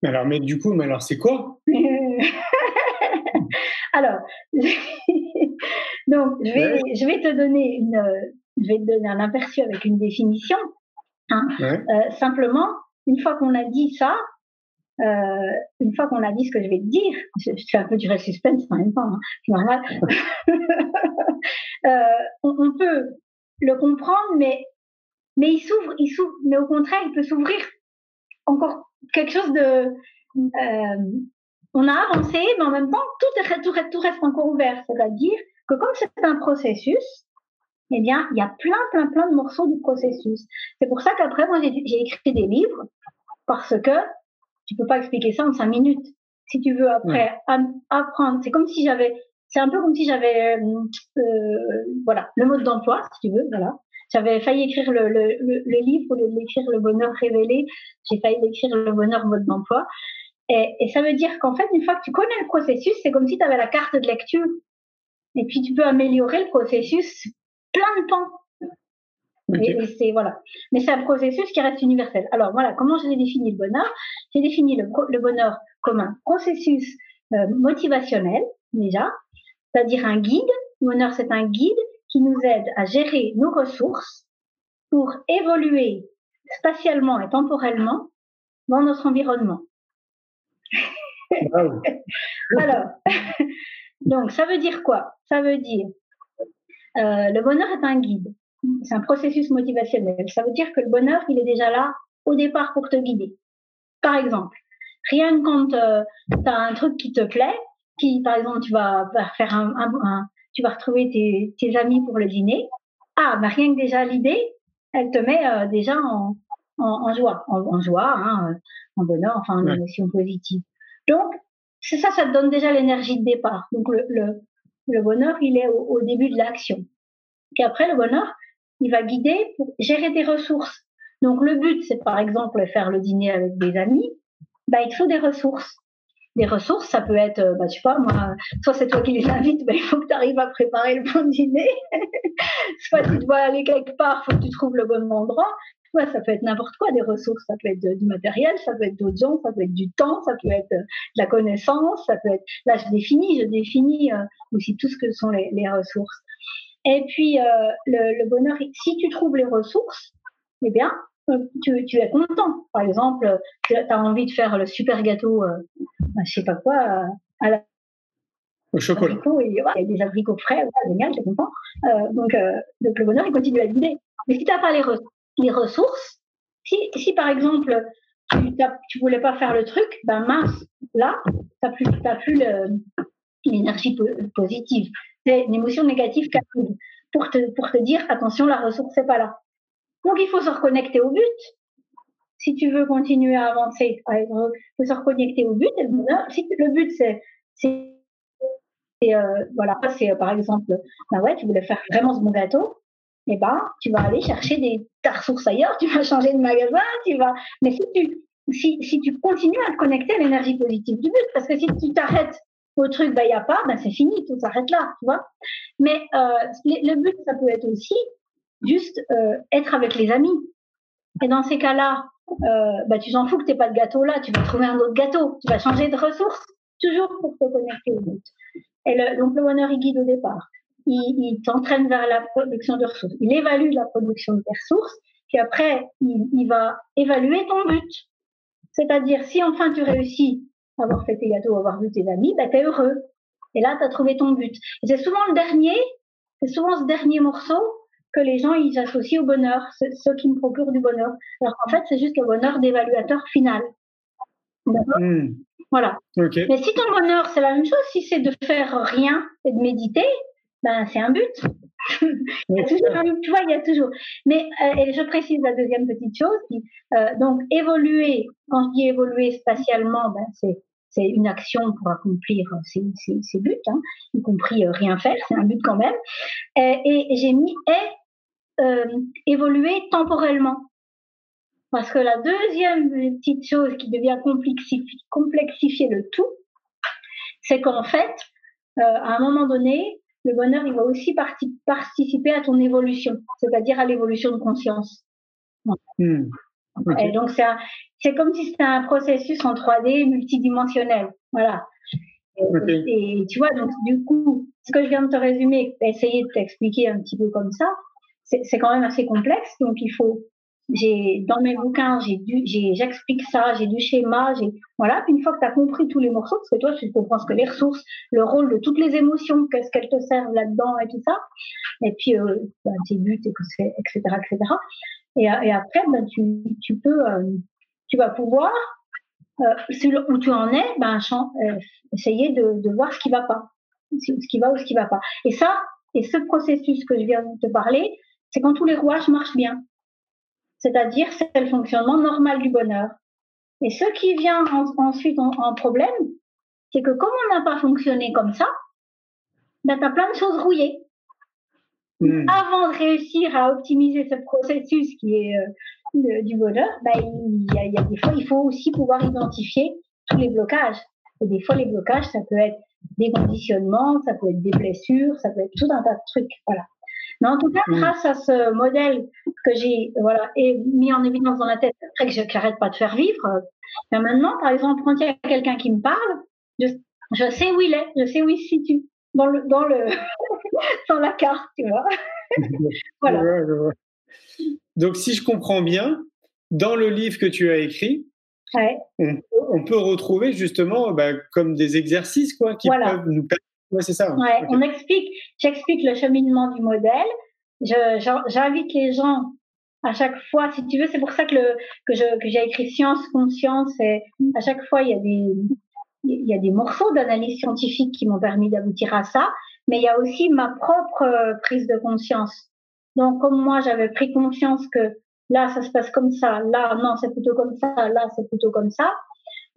Mais alors, mais du coup, mais alors c'est quoi? Alors, donc je vais, je vais te donner une, je vais te donner un aperçu avec une définition. Hein. Euh, simplement, une fois qu'on a dit ça, euh, une fois qu'on a dit ce que je vais te dire, je, fais un peu du suspense en même temps, hein, euh, on, peut le comprendre, mais mais il s'ouvre, il s'ouvre, mais au contraire, il peut s'ouvrir encore quelque chose de. Euh, on a avancé, mais en même temps, tout, est, reste encore ouvert. C'est-à-dire que comme c'est un processus, eh bien, il y a plein, plein, plein de morceaux du processus. C'est pour ça qu'après, moi, j'ai écrit des livres parce que tu peux pas expliquer ça en cinq minutes. Si tu veux après apprendre, c'est comme si j'avais, c'est un peu comme si j'avais, euh, euh, voilà, le mode d'emploi, si tu veux, voilà. J'avais failli écrire le, le, le, livre, au lieu l'écrire Le bonheur révélé, j'ai failli l'écrire Le bonheur mode d'emploi. Et, et, ça veut dire qu'en fait, une fois que tu connais le processus, c'est comme si tu avais la carte de lecture. Et puis tu peux améliorer le processus plein de temps. Et, c'est voilà. Mais c'est un processus qui reste universel. Alors voilà, comment j'ai défini le bonheur? J'ai défini le, le, bonheur comme un processus euh, motivationnel déjà, c'est-à-dire un guide. Le bonheur, c'est un guide qui nous aide à gérer nos ressources pour évoluer spatialement et temporellement dans notre environnement. Alors, donc ça veut dire quoi? Ça veut dire euh, le bonheur est un guide. C'est un processus motivationnel. Ça veut dire que le bonheur, il est déjà là au départ pour te guider. Par exemple, rien que quand euh, tu as un truc qui te plaît, qui par exemple tu vas faire un, un, tu vas retrouver tes, tes, amis pour le dîner. Ah, bah rien que déjà l'idée, elle te met euh, déjà en, en, en, joie, en, joie, hein, en bonheur, enfin en émotion positive. Donc c'est ça, ça te donne déjà l'énergie de départ. Donc le, le, le bonheur, il est au, début de l'action. Et après, le bonheur, il va guider pour gérer tes ressources. Donc, le but, c'est par exemple faire le dîner avec des amis. Bah, il faut des ressources. Des ressources, ça peut être, bah, tu pas, moi, soit c'est toi qui les invites, bah, il faut que tu arrives à préparer le bon dîner. soit tu dois aller quelque part, faut que tu trouves le bon endroit ça peut être n'importe quoi des ressources. Ça peut être du matériel, ça peut être d'autres ça peut être du temps, ça peut être euh, de la connaissance, ça peut être. Là, je définis, je définis euh, aussi tout ce que sont les ressources. Et puis, euh, le, le, bonheur, si tu trouves les ressources, eh bien, tu, tu es content. Par exemple, tu as envie de faire le super gâteau, euh, bah, je sais pas quoi, à la au chocolat. il y a des abricots frais, ouais, génial, tu es content. Euh, donc, donc, le bonheur, il continue à guider. Mais si tu n'as pas les ressources, les ressources. Si, si par exemple, tu, tu voulais pas faire le truc, ben mince, là, t'as plus, t'as plus l'énergie positive. C'est une émotion négative pour te, pour te dire, attention, la ressource n'est pas là. Donc, il faut se reconnecter au but. Si tu veux continuer à avancer, il faut se reconnecter au but. Si le but, c'est, euh, voilà, c'est par exemple, ben ouais, tu voulais faire vraiment ce bon gâteau, eh ben, tu vas aller chercher des, ta ressource ailleurs, tu vas changer de magasin, tu vas, mais si tu, si, si tu continues à te connecter à l'énergie positive du but, parce que si tu t'arrêtes au truc, bah, il n'y a pas, ben, c'est fini, tout s'arrête là, tu vois. Mais, euh, le but, ça peut être aussi juste, euh, être avec les amis. Et dans ces cas-là, euh, bah, tu t'en fous que t'aies pas de gâteau là, tu vas trouver un autre gâteau, tu vas changer de ressources, toujours pour te connecter au but. Et le, donc le bonheur, il guide au départ il, t'entraîne vers la production de ressources. Il évalue la production de ressources, puis après, il, va évaluer ton but. C'est-à-dire, si enfin tu réussis avoir fait tes gâteaux, avoir vu tes amis, bah, t'es heureux. Et là, tu as trouvé ton but. Et c'est souvent le dernier, c'est souvent ce dernier morceau que les gens ils associent au bonheur, ce qui me procure du bonheur. Alors qu'en fait, c'est juste le bonheur d'évaluateur final. Mmh. Voilà. Okay. Mais si ton bonheur, c'est la même chose, si c'est de faire rien et de méditer, ben, c'est un but. il y a toujours tu vois, il y a toujours. Mais euh, et je précise la deuxième petite chose, qui, euh, donc évoluer. Quand je dis évoluer spatialement, ben c'est c'est une action pour accomplir ses, buts, hein, y compris euh, rien faire, c'est un but quand même. Et, et j'ai mis euh, évoluer temporellement. Parce que la deuxième petite chose qui devient complexifier, le tout, c'est qu'en fait, euh, à un moment donné, le bonheur, il va aussi participer à ton évolution, c'est-à-dire à, l'évolution de conscience. Et donc, c'est, comme si c'était un processus en 3D multidimensionnel. Voilà. Et, tu vois, donc, du coup, ce que je viens de te résumer, essayer de t'expliquer un petit peu comme ça, c'est, quand même assez complexe. Donc, il faut j'ai dans mes bouquins, j'ai du, j'ai, j'explique ça, j'ai du schéma, j'ai voilà. une fois que tu as compris tous les morceaux, parce que toi tu comprends ce que les ressources, le rôle de toutes les émotions, qu'est-ce qu'elles te servent là-dedans et tout ça, et puis euh, ben, tes buts, et etc., etc. Et, et après, ben, tu, tu peux, euh, tu vas pouvoir, euh, où tu en es, ben euh, essayer de, de voir ce qui va pas, ce qui va ou ce qui va pas. Et ça, et ce processus que je viens de te parler, c'est quand tous les rouages marchent bien c'est-à-dire c'est le fonctionnement normal du bonheur. Et ce qui vient ensuite en, problème, c'est que comme on n'a pas fonctionné comme ça, ben, tu as plein de choses rouillées. Hmm. Avant de réussir à optimiser ce processus qui est euh, du bonheur, ben, il, y a, il y a des fois, il faut aussi pouvoir identifier tous les blocages. Et des fois, les blocages, ça peut être des conditionnements, ça peut être des blessures, ça peut être tout un tas de trucs. Voilà. Mais en tout cas, mm. grâce à ce modèle que j'ai voilà, mis en évidence dans la tête, après que je n'arrête pas de faire vivre, ben maintenant, par exemple, quand il y a quelqu'un qui me parle, je, je, sais où il est, je sais où il se situe dans le dans le dans la carte, tu vois. voilà. Donc, si je comprends bien, dans le livre que tu as écrit, ouais. on, peut retrouver justement bah, comme des exercices quoi, qui peuvent nous permettre Ouais, c'est ça. Ouais, On explique, j'explique le cheminement du modèle. J'invite les gens à chaque fois, si tu veux, c'est pour ça que, le, que, je, que j'ai écrit science, conscience, et à chaque fois, il y a des, il y a des morceaux d'analyse scientifique qui m'ont permis d'aboutir à ça, mais il y a aussi ma propre euh, prise de conscience. Donc, comme moi, j'avais pris conscience que là, ça se passe comme ça, là, non, c'est plutôt comme ça, là, c'est plutôt comme ça,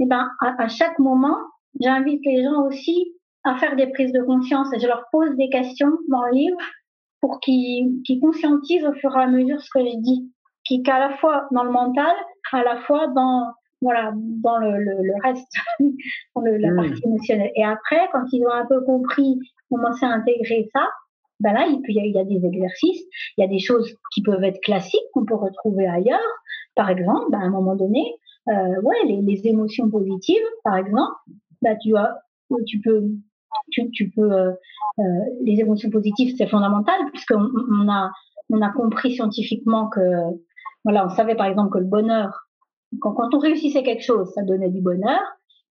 et ben, à, chaque moment, j'invite les gens aussi à faire des prises de conscience et je leur pose des questions dans le livre pour qu'ils conscientisent au fur et à mesure ce que je dis, qu'à la fois dans le mental, à la fois dans voilà dans le, le, reste, dans le, la hmm. partie émotionnelle. Et après, quand ils ont un peu compris comment c'est intégrer ça, ben là, il, y a, il y a des exercices, il y a des choses qui peuvent être classiques qu'on peut retrouver ailleurs. Par exemple, ben à un moment donné, euh, ouais, les, les émotions positives, par exemple, ben tu as, tu peux tu, tu peux euh, euh, les émotions positives c'est fondamental puisqu'on on a on a compris scientifiquement que voilà on savait par exemple que le bonheur quand, quand on réussissait quelque chose ça donnait du bonheur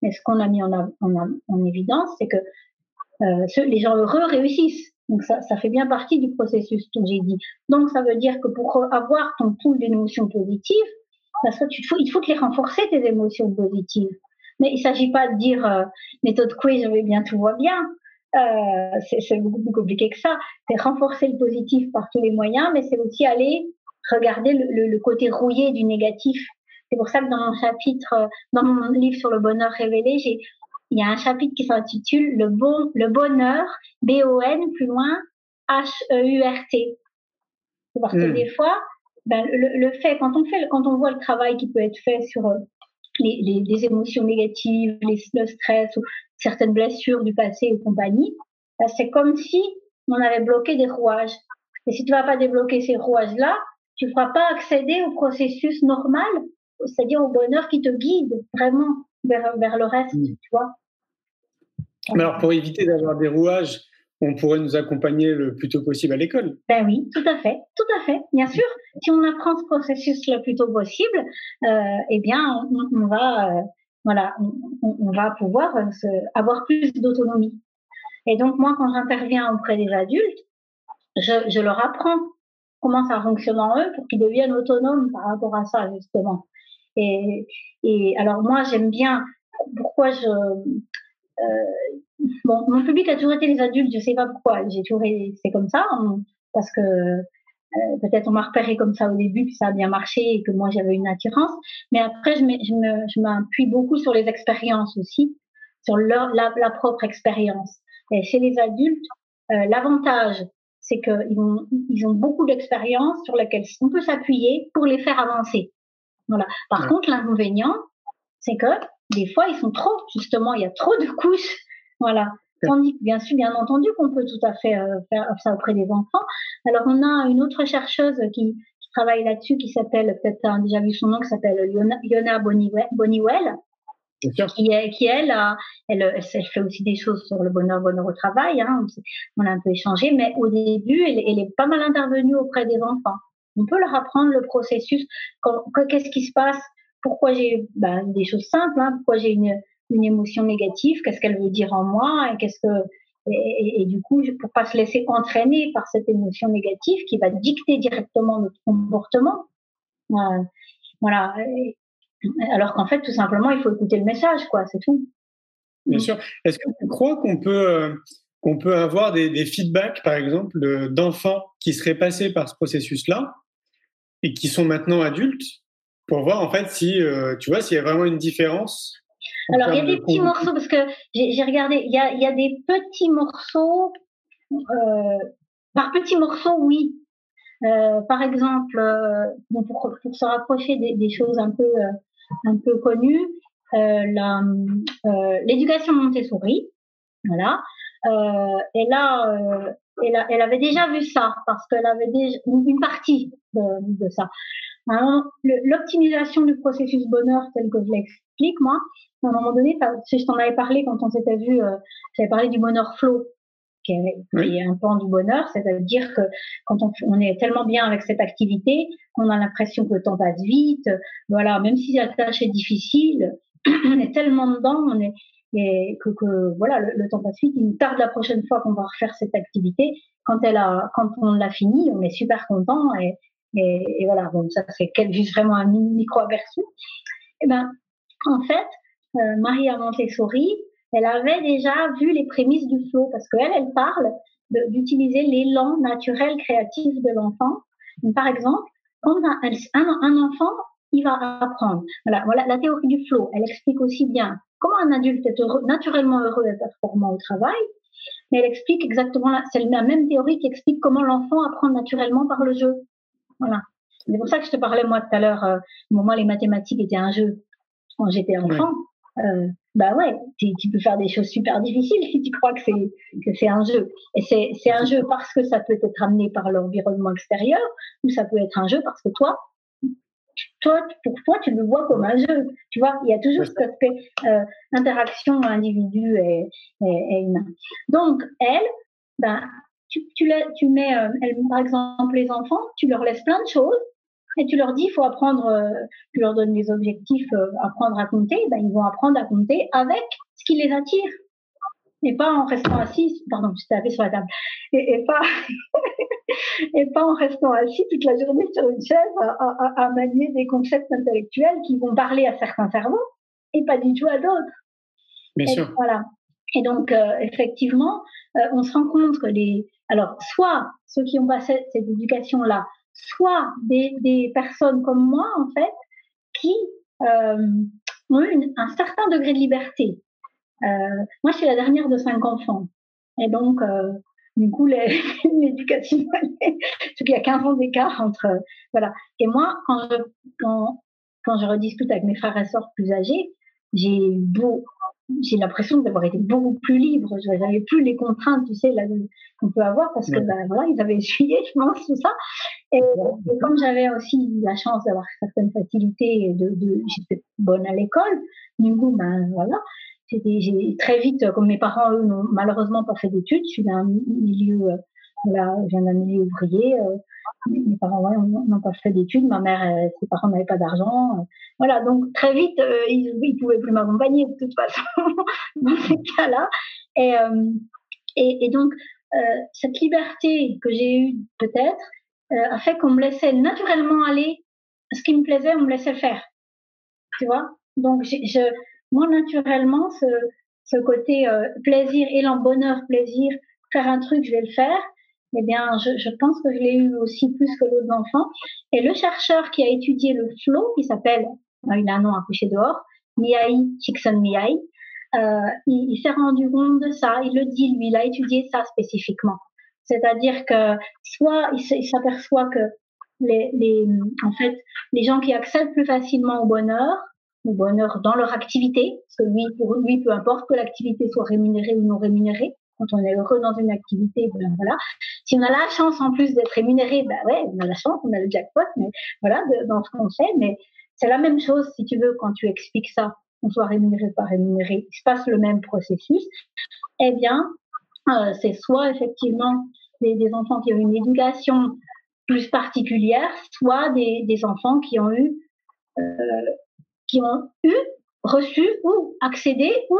mais ce qu'on a mis en, en, en évidence c'est que euh, les gens heureux réussissent donc ça, fait bien partie du processus que j'ai dit donc ça veut dire que pour avoir ton pool d'émotions positives il faut te les renforcer tes émotions positives mais il s'agit pas de dire euh, méthode quiz, je vais bien, tout va bien. Euh, c'est beaucoup plus compliqué que ça. C'est renforcer le positif par tous les moyens, mais c'est aussi aller regarder le, côté rouillé du négatif. C'est pour ça que dans mon chapitre, euh, dans mon livre sur le bonheur révélé, j'ai il y a un chapitre qui s'intitule le bon le bonheur B O N plus loin H E U R T. Parce que hmm. des fois, ben, le, le, fait quand on fait quand on voit le travail qui peut être fait sur euh, les, les, émotions négatives, les, le stress ou certaines blessures du passé et compagnie, bah, c'est comme si on avait bloqué des rouages. Et si tu vas pas débloquer ces rouages-là, tu ne feras pas accéder au processus normal, c'est-à-dire au bonheur qui te guide vraiment vers, vers le reste, mmh. tu vois. alors, pour éviter d'avoir des rouages, on pourrait nous accompagner le plus tôt possible à l'école. Ben oui, tout à fait, tout à fait, bien sûr. Si on apprend ce processus le plus tôt possible, euh, eh bien, on, va, euh, voilà, on, va pouvoir euh, se, avoir plus d'autonomie. Et donc moi, quand j'interviens auprès des adultes, je, je leur apprends comment ça fonctionne en eux pour qu'ils deviennent autonomes par rapport à ça justement. Et, alors moi, j'aime bien pourquoi je euh, mon public a toujours été les adultes, je sais pas pourquoi. J'ai toujours c'est comme ça, parce que euh, peut-être on m'a repéré comme ça au début, puis ça a bien marché et que moi j'avais une attirance. Mais après, je, m'appuie beaucoup sur les expériences aussi, sur la, propre expérience. Et chez les adultes, euh, l'avantage, c'est qu'ils ont, ils ont beaucoup d'expériences sur lesquelles on peut s'appuyer pour les faire avancer. Voilà. Par contre, l'inconvénient, c'est que des fois, ils sont trop, justement, il y a trop de couches voilà. Tandis que, bien sûr, bien entendu, qu'on peut tout à fait euh, faire ça auprès des enfants. Alors, on a une autre chercheuse qui, travaille là-dessus, qui s'appelle, peut-être tu as déjà vu son nom, qui s'appelle Yona Boniwell, qui, est, qui elle, elle, elle, fait aussi des choses sur le bonheur, bonheur au travail. Hein, on a un peu échangé, mais au début, elle, elle est pas mal intervenue auprès des enfants. On peut leur apprendre le processus. Qu'est-ce qui se passe? Pourquoi j'ai ben, des choses simples hein, Pourquoi j'ai une, une émotion négative? Qu'est-ce qu'elle veut dire en moi? Et qu'est-ce que et, et, du coup, pour pas se laisser entraîner par cette émotion négative qui va dicter directement notre comportement. Euh, voilà. Alors qu'en fait, tout simplement, il faut écouter le message, quoi. C'est tout. Bien sûr. Est-ce que tu crois qu'on peut euh, qu'on peut avoir des, des, feedbacks, par exemple, d'enfants qui seraient passés par ce processus-là? Et qui sont maintenant adultes, pour voir en fait si euh, tu vois s'il y a vraiment une différence alors, il y a des petits morceaux, parce que j'ai regardé, il y a, y a, des petits morceaux, euh, par petits morceaux, oui. Euh, par exemple, euh, pour, pour, se rapprocher des, des, choses un peu, un peu connues, l'éducation Montessori, voilà. et là, elle, elle, avait déjà vu ça parce qu'elle avait déjà une partie de, de ça. L'optimisation du processus bonheur tel que je l'explique, moi, à un moment donné, je t'en avais parlé quand on s'était vu, euh, j'avais parlé du bonheur flow, qui est, un pan du bonheur, c'est-à-dire que quand on, on, est tellement bien avec cette activité, qu'on a l'impression que le temps passe vite, voilà, même si la tâche est difficile, on est tellement dedans, on est, et que, que voilà, le, temps passe vite. Il nous tarde la prochaine fois qu'on va refaire cette activité. Quand elle a, quand on l'a fini, on est super content et, et, voilà. Bon, ça c'est juste vraiment un micro aperçu. Et eh ben, en fait, euh, Maria Montessori, elle avait déjà vu les prémices du flow parce qu'elle, elle parle d'utiliser l'élan naturel créatif de l'enfant. Par exemple, quand un, un, enfant, il va apprendre. Voilà, voilà la théorie du flow. Elle explique aussi bien comment un adulte est naturellement heureux et performant au travail, mais elle explique exactement, c'est la même théorie qui explique comment l'enfant apprend naturellement par le jeu. Voilà. C'est pour ça que je te parlais moi tout à l'heure, euh, moi les mathématiques étaient un jeu quand j'étais enfant. Euh, bah ouais, tu, tu, peux faire des choses super difficiles si tu crois que c'est que c'est un jeu. Et c'est un jeu parce que ça peut être amené par l'environnement extérieur, ou ça peut être un jeu parce que toi, toi pour toi tu le vois comme un jeu. Tu vois, il y a toujours cet aspect euh, interaction individu et, et, humain. Donc elle, ben tu tu, la, tu mets, euh, elle, par exemple les enfants, tu leur laisses plein de choses et tu leur dis, il faut apprendre, euh, tu leur donnes des objectifs, euh, apprendre à compter, ben, ils vont apprendre à compter avec ce qui les attire. Et pas en restant assis, pardon, je tapé sur la table, et, et pas, et pas en restant assis toute la journée sur une chaise à, à, à, manier des concepts intellectuels qui vont parler à certains cerveaux et pas du tout à d'autres. Bien sûr. Voilà. Et donc, euh, effectivement, euh, on se rend compte que les, alors, soit ceux qui ont passé cette éducation-là soit des, des personnes comme moi, en fait, qui euh, ont eu un certain degré de liberté. Euh, moi, je suis la dernière de cinq enfants. Et donc, euh, du coup, l'éducation, il y a 15 ans d'écart entre... Voilà. Et moi, quand je, quand, quand je rediscute avec mes frères et sœurs plus âgés, j'ai beau, j'ai l'impression d'avoir été beaucoup plus libre. Je n'avais plus les contraintes, tu sais, qu'on peut avoir parce que, ben, voilà, ils avaient essuyé, je pense, tout ça. Et, comme j'avais aussi la chance d'avoir certaines facilités, de, de j'étais bonne à l'école, du coup, ben, voilà. J'ai très vite, comme mes parents, eux, n'ont malheureusement pas fait d'études, je suis d'un milieu, euh, voilà, je viens d'un milieu ouvrier, euh, mes parents ouais, n'ont pas fait d'études, ma mère, euh, ses parents n'avaient pas d'argent. Voilà, donc très vite, ils ne pouvaient plus m'accompagner de toute façon dans ces cas-là. Et, et, et, donc, cette liberté que j'ai eue peut-être a fait qu'on me laissait naturellement aller. Ce qui me plaisait, on me laissait faire. Tu vois Donc, je, moi, naturellement, ce, ce côté plaisir, élan, bonheur, plaisir, faire un truc, je vais le faire eh bien, je, je, pense que je l'ai eu aussi plus que l'autre enfant. Et le chercheur qui a étudié le flow, qui s'appelle, euh, il a un nom à coucher dehors, Miyai Csikszentmihalyi, euh, il, il s'est rendu compte de ça. Il le dit, lui, il a étudié ça spécifiquement. C'est-à-dire que soit il s'aperçoit que les, les, en fait, les gens qui accèdent plus facilement au bonheur, au bonheur dans leur activité, parce que lui, pour lui, peu importe que l'activité soit rémunérée ou non rémunérée, quand on est heureux dans une activité, ben voilà. Si on a la chance en plus d'être rémunéré, ben ouais, on a la chance, on a le jackpot, mais voilà, dans ce qu'on fait. Mais c'est la même chose, si tu veux, quand tu expliques ça, qu'on soit rémunéré pas rémunéré, il se passe le même processus. Eh bien, euh, c'est soit effectivement des, des, enfants qui ont une éducation plus particulière, soit des, des enfants qui ont eu, euh, qui ont eu, reçu ou accédé ou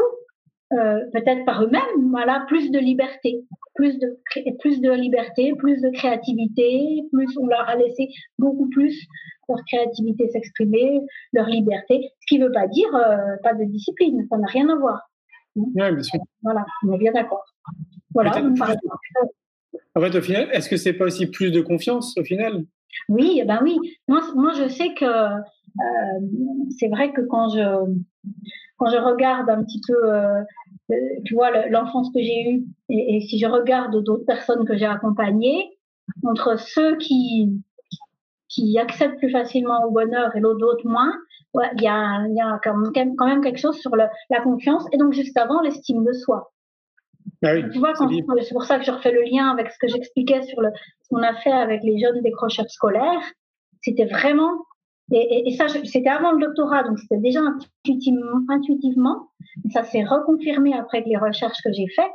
euh, peut-être par eux-mêmes, voilà, plus de liberté, plus de plus de liberté, plus de créativité, plus on leur a laissé beaucoup plus leur créativité s'exprimer, leur liberté, ce qui ne veut pas dire euh, pas de discipline, ça n'a rien à voir. Oui, bien sûr. Voilà, on est bien d'accord. Voilà. En fait, au final, est-ce que c'est pas aussi plus de confiance au final? Oui, ben oui. Moi, moi, je sais que euh, c'est vrai que quand je quand je regarde un petit peu, euh, euh tu vois, l'enfance que j'ai eue, et, et, si je regarde d'autres personnes que j'ai accompagnées, entre ceux qui qui accèdent plus facilement au bonheur et d'autres moins, il ouais, y, a, y a quand même, quand même quelque chose sur le, la confiance et donc juste avant l'estime de soi. Ah oui, tu vois, c'est pour ça que je refais le lien avec ce que j'expliquais sur le, ce qu'on a fait avec les jeunes décrocheurs scolaires. C'était vraiment, et, et, ça, c'était avant le doctorat, donc c'était déjà intuitivement, intuitivement, ça s'est reconfirmé après les recherches que j'ai faites.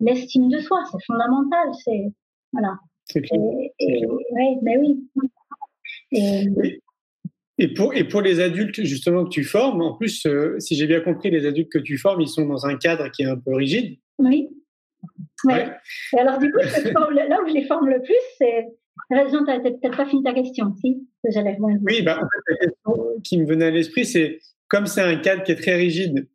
L'estime de soi, c'est fondamental, c'est, voilà. C'est clair. Et, ouais, mais oui. Et, et, pour, et pour les adultes justement que tu formes, en plus, euh, si j'ai bien compris, les adultes que tu formes, ils sont dans un cadre qui est un peu rigide. Oui. Ouais. ouais. Et alors du coup, là où je les forme le plus, c'est Raison, tu n'as peut-être pas fini ta question, si? Que j'allais Oui, bah, la question qui me venait à l'esprit, c'est comme c'est un cadre qui est très rigide.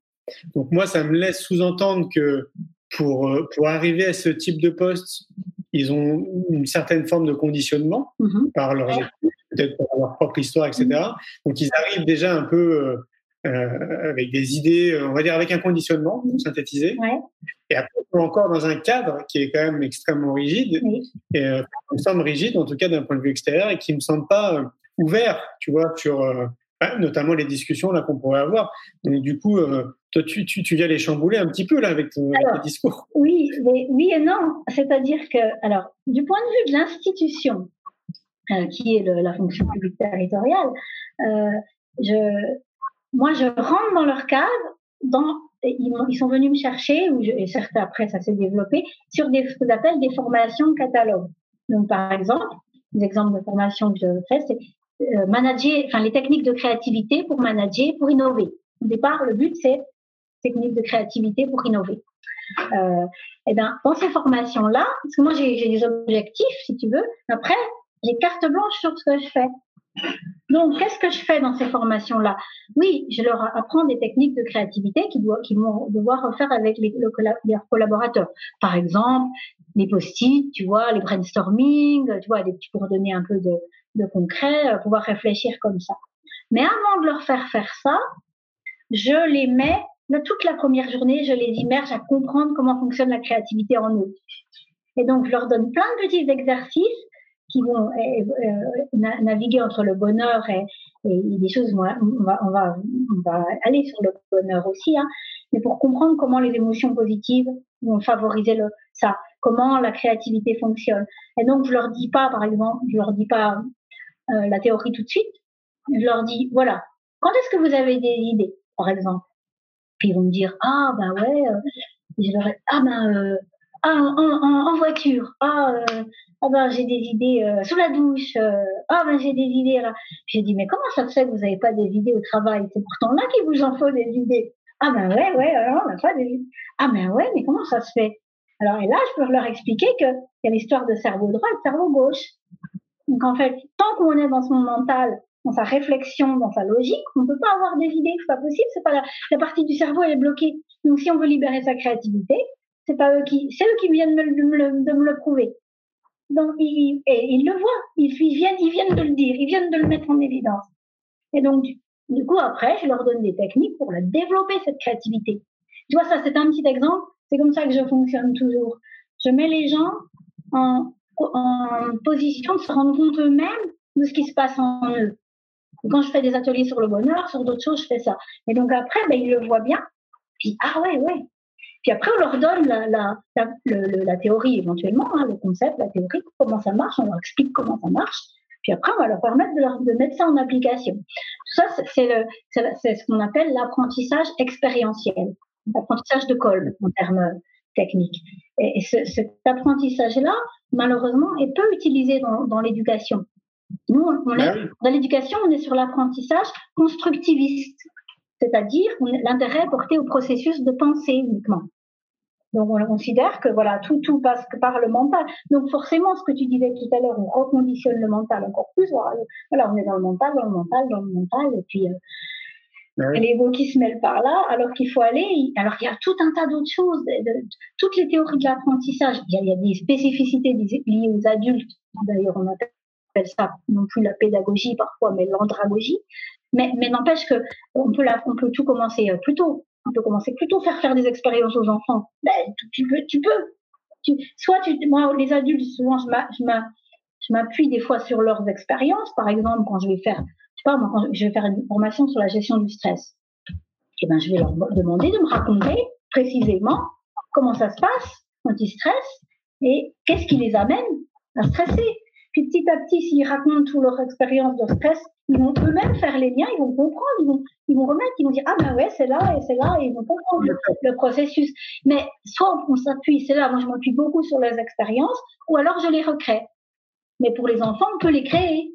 Donc moi, ça me laisse sous-entendre que pour, pour arriver à ce type de poste, ils ont une certaine forme de conditionnement mm -hmm. par leur peut-être par leur propre histoire, etc. Mm -hmm. Donc ils arrivent déjà un peu euh, avec des idées, on va dire avec un conditionnement. Ouais. Et après, on est encore dans un cadre qui est quand même extrêmement rigide, oui. et euh, qui me semble rigide, en tout cas d'un point de vue extérieur, et qui me semble pas euh, ouvert, tu vois, sur euh, notamment les discussions là qu'on pourrait avoir. Donc du coup, euh, toi, tu, tu, tu viens les chambouler un petit peu là avec ton, alors, discours. Oui, mais oui et non. C'est-à-dire que, alors, du point de vue de l'institution, euh, qui est le, la fonction publique territoriale, euh, je, moi, je rentre dans leur cadre, dans, ils, sont venus me chercher, ou je, et certes après ça s'est développé, sur des, ce que j'appelle des formations catalogues. Donc, par exemple, des exemples de formations que je fais, c'est euh, manager, enfin les techniques de créativité pour manager, pour innover. Au départ, le but c'est techniques de créativité pour innover. Euh, et ben dans ces formations-là, parce que moi j'ai des objectifs, si tu veux. Après, j'ai carte blanche sur ce que je fais. Donc, qu'est-ce que je fais dans ces formations-là? Oui, je leur apprends des techniques de créativité qu'ils vont devoir faire avec leurs collaborateurs. Par exemple, les post-it, tu vois, les brainstorming, tu vois, des pour donner un peu de, de concret, pouvoir réfléchir comme ça. Mais avant de leur faire faire ça, je les mets, toute la première journée, je les immerge à comprendre comment fonctionne la créativité en eux. Et donc, je leur donne plein de petits exercices qui vont euh, naviguer entre le bonheur et, et des choses, on va, aller sur le bonheur aussi, hein, mais pour comprendre comment les émotions positives vont favoriser ça, comment la créativité fonctionne. Et donc, je leur dis pas, par exemple, je leur dis pas euh, la théorie tout de suite, je leur dis, voilà, quand est-ce que vous avez des idées, par exemple? Puis ils vont me dire, ah ben ouais, euh, je leur ai, ah ben, ah, en, voiture, ah, ah ben j'ai des idées euh, sous la douche, euh, ah ben j'ai des idées là. J'ai dit mais comment ça se fait que vous n'avez pas des idées au travail? C'est pourtant là qu'il vous en faut des idées. Ah ben ouais ouais on n'a pas des idées. Ah ben ouais mais comment ça se fait? Alors et là je peux leur expliquer que il y a l'histoire de cerveau droit et de cerveau gauche. Donc en fait tant qu'on est dans son mental, dans sa réflexion, dans sa logique, on ne peut pas avoir des idées, c'est pas possible, c'est pas la, la partie du cerveau elle est bloquée. Donc si on veut libérer sa créativité, c'est pas eux qui, c'est eux qui viennent de me, de me, le prouver. Donc, ils, et ils le voient, ils, viennent, ils viennent de le dire, ils viennent de le mettre en évidence. Et donc, du, du coup, après, je leur donne des techniques pour la développer, cette créativité. Tu vois, ça, c'est un petit exemple. C'est comme ça que je fonctionne toujours. Je mets les gens en, en position de se rendre compte eux-mêmes de ce qui se passe en eux. Quand je fais des ateliers sur le bonheur, sur d'autres choses, je fais ça. Et donc après, ben, ils le voient bien. Puis, ah ouais, ouais. Puis après, on leur donne la, la, la, la théorie éventuellement, hein, le concept, la théorie, comment ça marche, on leur explique comment ça marche. Puis après, on va leur permettre de, leur, de mettre ça en application. Tout ça, c'est ce qu'on appelle l'apprentissage expérientiel, l'apprentissage de Kolb en termes techniques. Et, ce, cet apprentissage-là, malheureusement, est peu utilisé dans, dans l'éducation. Nous, on est, bah dans l'éducation, on est sur l'apprentissage constructiviste, c'est-à-dire l'intérêt porté au processus de pensée uniquement. Donc on considère que voilà tout tout passe par le mental. Donc forcément, ce que tu disais tout à l'heure, on reconditionne le mental encore plus. Voilà, on est dans le mental, dans le mental, dans le mental, et puis euh, bah les mots qui se mêlent par là, alors qu'il faut aller. Alors il y a tout un tas d'autres choses, de, toutes les théories de l'apprentissage. Il, il, y a des spécificités liées aux adultes. D'ailleurs, on appelle ça non plus la pédagogie parfois, mais l'andragogie. Mais, n'empêche que on peut, tout commencer euh, plus tôt on peut commencer plutôt faire faire des expériences aux enfants. Ben, tu, peux, tu peux. soit moi, les adultes, souvent, je m'appuie des fois sur leurs expériences. Par exemple, quand je vais faire, je sais pas, moi, quand je vais faire une formation sur la gestion du stress, eh ben, je vais leur demander de me raconter précisément comment ça se passe quand ils stressent et qu'est-ce qui les amène à stresser. Puis petit à petit, s'ils racontent toute leur expérience de stress, ils vont eux-mêmes faire les liens, ils vont comprendre, ils vont, ils vont remettre, ils vont dire ah ben ouais c'est là et c'est là et ils vont comprendre le, processus. Mais soit on s'appuie, c'est là, moi je m'appuie beaucoup sur les expériences, ou alors je les recrée. Mais pour les enfants, on peut les créer.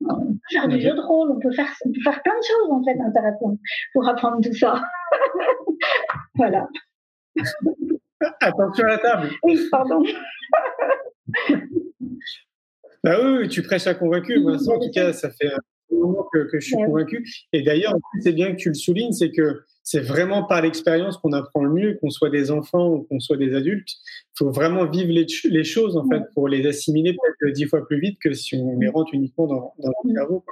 On peut faire du jeu de rôle, on peut faire, on peut faire plein de choses en fait intéressantes pour apprendre tout ça. voilà. Attention à la table. Oui, pardon. Bah oui, tu prêches à convaincu. Moi, en tout cas, ça fait un moment que, je suis convaincu. Et d'ailleurs, c'est bien que tu le soulignes, c'est que c'est vraiment par l'expérience qu'on apprend le mieux, qu'on soit des enfants ou qu'on soit des adultes. Il faut vraiment vivre les, choses, en fait, pour les assimiler peut-être dix fois plus vite que si on les rentre uniquement dans, dans le cerveau.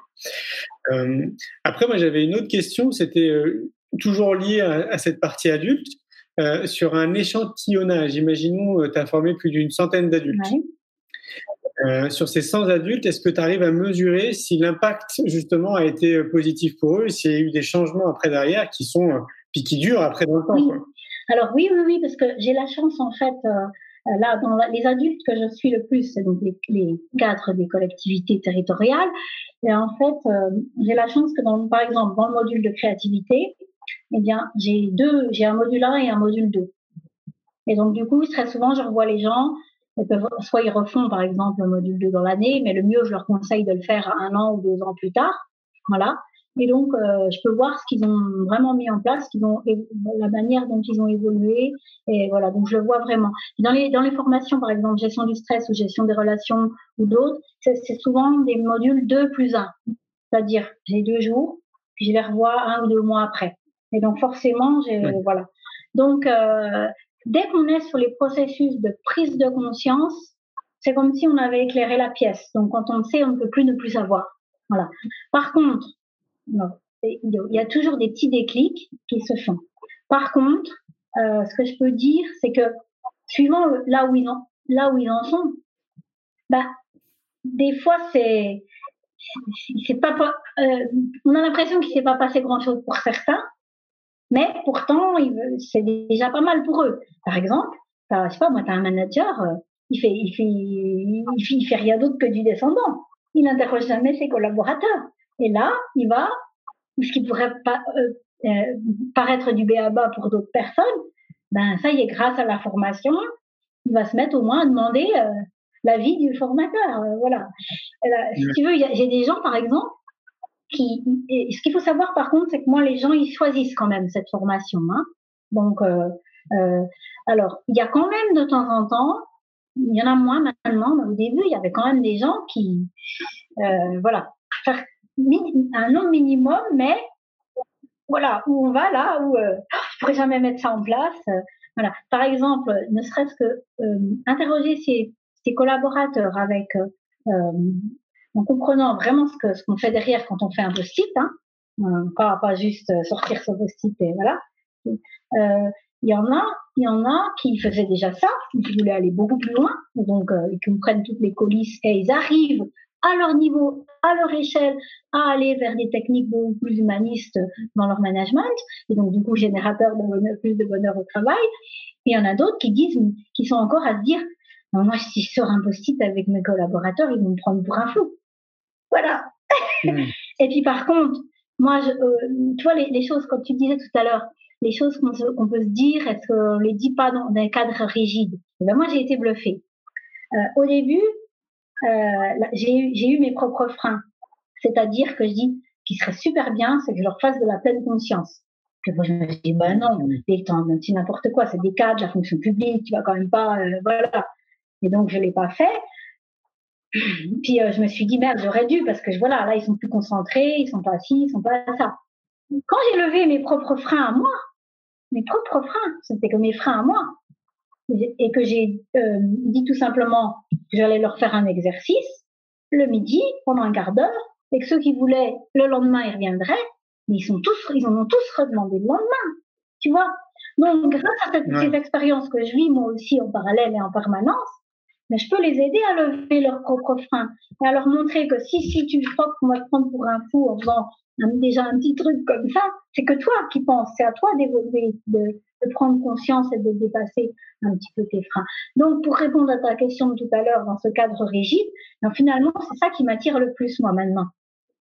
Euh, après, moi, j'avais une autre question. C'était euh, toujours lié à, cette partie adulte. Euh, sur un échantillonnage, imaginons, tu as formé plus d'une centaine d'adultes. Euh, sur ces 100 adultes, est-ce que tu arrives à mesurer si l'impact justement a été euh, positif pour eux, s'il y a eu des changements après derrière qui sont euh, puis qui durent après dans le temps oui. Alors oui, oui, oui, parce que j'ai la chance en fait. là, dans les adultes que je suis le plus, c'est donc les, cadres des collectivités territoriales. Et en fait, j'ai la chance que, dans, par exemple, dans le module de créativité, eh bien, j'ai deux, j'ai un module 1 et un module 2. Et donc, du coup, très souvent, je revois les gens soit ils refont par exemple le module 2 dans l'année, mais le mieux, je leur conseille de le faire un an ou deux ans plus tard. Voilà. Et donc, euh, je peux voir ce qu'ils ont vraiment mis en place, qu'ils ont la manière dont ils ont évolué. Et voilà, donc je le vois vraiment. Dans les dans les formations, par exemple, gestion du stress ou gestion des relations ou d'autres, c'est souvent des modules 2 plus 1. C'est-à-dire, j'ai deux jours, puis je les revois un ou deux mois après. Et donc, forcément, j'ai voilà. Donc, euh, dès qu'on est sur les processus de prise de conscience, c'est comme si on avait éclairé la pièce. Donc, quand on sait, on ne peut plus ne plus savoir. Voilà. Par contre, il y a toujours des petits déclics qui se font. Par contre, euh, ce que je peux dire, c'est que suivant là où ils en, là où ils en sont, bah, des fois c'est c'est pas, euh, on a l'impression qu'il s'est pas passé grand chose pour certains, mais pourtant, c'est déjà pas mal pour eux. Par exemple, je pas, moi, as un manager, euh, il fait, il fait, il fait, rien d'autre que du descendant. Il n'interroge jamais ses collaborateurs. Et là, il va, ce qui pourrait pas euh, euh, paraître du béaba pour d'autres personnes, ben ça y est, grâce à la formation, il va se mettre au moins à demander euh, l'avis du formateur. voilà. si tu veux, j'ai des gens, par exemple, ce qu'il faut savoir par contre, c'est que moi, les gens, ils choisissent quand même cette formation. Hein. Donc, euh, euh, alors, il y a quand même de temps en temps, il y en a moins maintenant, mais au début, il y avait quand même des gens qui, euh, voilà, faire un nombre minimum, mais voilà, où on va là, où euh, je pourrais jamais mettre ça en place. Euh, voilà. Par exemple, ne serait-ce que interroger ses, ses, collaborateurs avec en comprenant vraiment ce que ce qu'on fait derrière quand on fait un post-it, hein, euh, pas, pas juste euh, sortir ce post-it et voilà. Euh, il y en a, il y en a qui faisaient déjà ça, qui voulaient aller beaucoup plus loin, donc ils comprennent toutes les coulisses et ils arrivent à leur niveau, à leur échelle, à aller vers des techniques beaucoup plus humanistes dans leur management, et donc du coup générateur de bonheur, plus de bonheur au travail. Il y en a d'autres qui disent, qui sont encore à se dire, moi si je sors un post-it avec mes collaborateurs, ils vont me prendre pour un fou. Voilà. Hmm. et puis par contre, moi, je, euh, tu vois les, les, choses, comme tu disais tout à l'heure, les choses qu'on peut se dire, est-ce qu'on les dit pas dans, un cadre rigide? Eh ben Moi, j'ai été bluffée. Euh, au début, euh, j'ai eu mes propres freins. C'est-à-dire que je dis, qui serait super bien, c'est que je leur fasse de la pleine conscience. Que moi, je me dis, bah non, c'est n'importe quoi, c'est des cadres, la fonction publique, tu vas quand même pas, euh, voilà. Et donc, je l'ai pas fait. Puis euh, je me suis dit merde, j'aurais dû parce que voilà, là ils sont plus concentrés, ils sont pas assis, ils sont pas ça. Quand j'ai levé mes propres freins à moi, mes propres freins, c'était que mes freins à moi, et que j'ai euh, dit tout simplement que j'allais leur faire un exercice le midi pendant un quart d'heure et que ceux qui voulaient le lendemain ils reviendraient, mais ils sont tous, ils en ont tous redemandé le lendemain, tu vois. Donc grâce à cette, ces expériences que je vis moi aussi en parallèle et en permanence, mais je peux les aider à lever leurs propres freins et à leur montrer que si, si tu crois qu'on va te prendre pour un fou en faisant déjà un petit truc comme ça, c'est que toi qui penses, c'est à toi d'évoluer, de, de, prendre conscience et de dépasser un petit peu tes freins. Donc, pour répondre à ta question de tout à l'heure dans ce cadre rigide, ben, finalement, c'est ça qui m'attire le plus, moi, maintenant.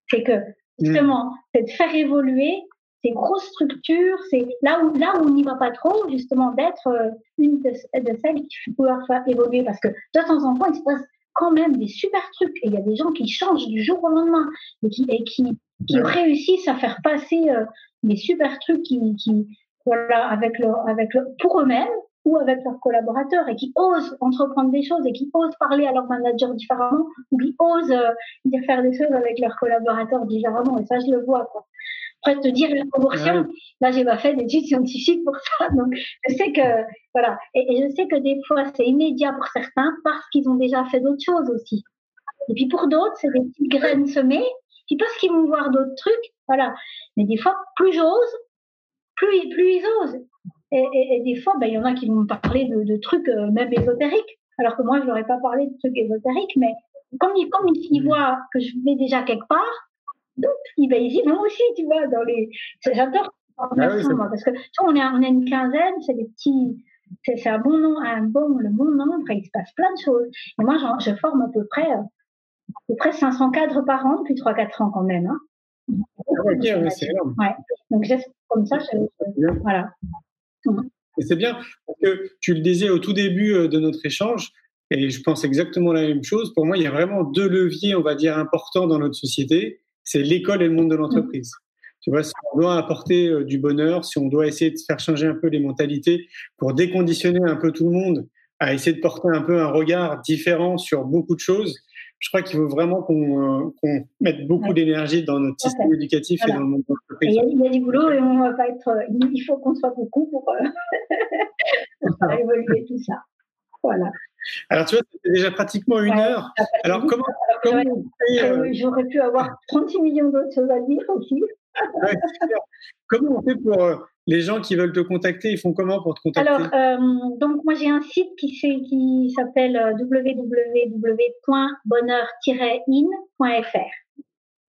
C'est que, justement, c'est de faire évoluer ces grosses structures, c'est là où là où on n'y va pas trop, justement, d'être euh, une de, de, celles qui peut faire évoluer, parce que de temps en temps, il se passe quand même des super trucs, et il y a des gens qui changent du jour au lendemain, et qui, et qui, qui réussissent à faire passer euh, des super trucs qui, qui voilà, avec leur, avec leur, pour eux-mêmes ou avec leurs collaborateurs et qui osent entreprendre des choses et qui osent parler à leur manager différemment ou qui osent euh, faire des choses avec leurs collaborateurs différemment. Et ça, je le vois. Quoi après te dire la proportion. Là, j'ai pas fait d'études scientifiques pour ça, donc je sais que voilà, et, je sais que des fois c'est immédiat pour certains parce qu'ils ont déjà fait d'autres choses aussi. Et puis pour d'autres, c'est des petites graines semées, puis parce qu'ils vont voir d'autres trucs, voilà. Mais des fois, plus j'ose, plus plus ils osent. Et, des fois, ben il y en a qui vont me parler de, trucs euh, même ésotériques, alors que moi je leur ai pas parlé de trucs ésotériques, mais comme ils, comme ils voient que je vais déjà quelque part, donc, il va y vont aussi, tu vois, dans les. J'adore ah parce que tu vois, on est, on est une quinzaine, c'est des petits. C'est un bon nom, un bon, le bon nombre, et il se passe plein de choses. Et moi, je, je forme à peu près, à peu près 500 cadres par an depuis 3-4 ans quand même. Hein. Ah, énorme. Ouais. Donc, comme ça, je, voilà. Et c'est bien, parce que tu le disais au tout début euh, de notre échange, et je pense exactement la même chose. Pour moi, il y a vraiment deux leviers, on va dire, importants dans notre société c'est l'école et le monde de l'entreprise. Tu vois, si on doit apporter euh, du bonheur, si on doit essayer de faire changer un peu les mentalités pour déconditionner un peu tout le monde, à essayer de porter un peu un regard différent sur beaucoup de choses, je crois qu'il faut vraiment qu'on euh, mette beaucoup d'énergie dans notre système éducatif et dans le monde de l'entreprise. Il y, a du boulot et on va pas être. Euh, il faut qu'on soit beaucoup pour, pour faire évoluer tout ça. Voilà. Alors, tu vois, c'était déjà pratiquement une heure. Alors, comment, comment euh, J'aurais pu avoir 36 millions d'autres choses à dire aussi. comment on fait pour euh, les gens qui veulent te contacter Ils font comment pour te contacter? Alors, euh, donc moi j'ai un site qui, qui s'appelle www.bonheur-in.fr.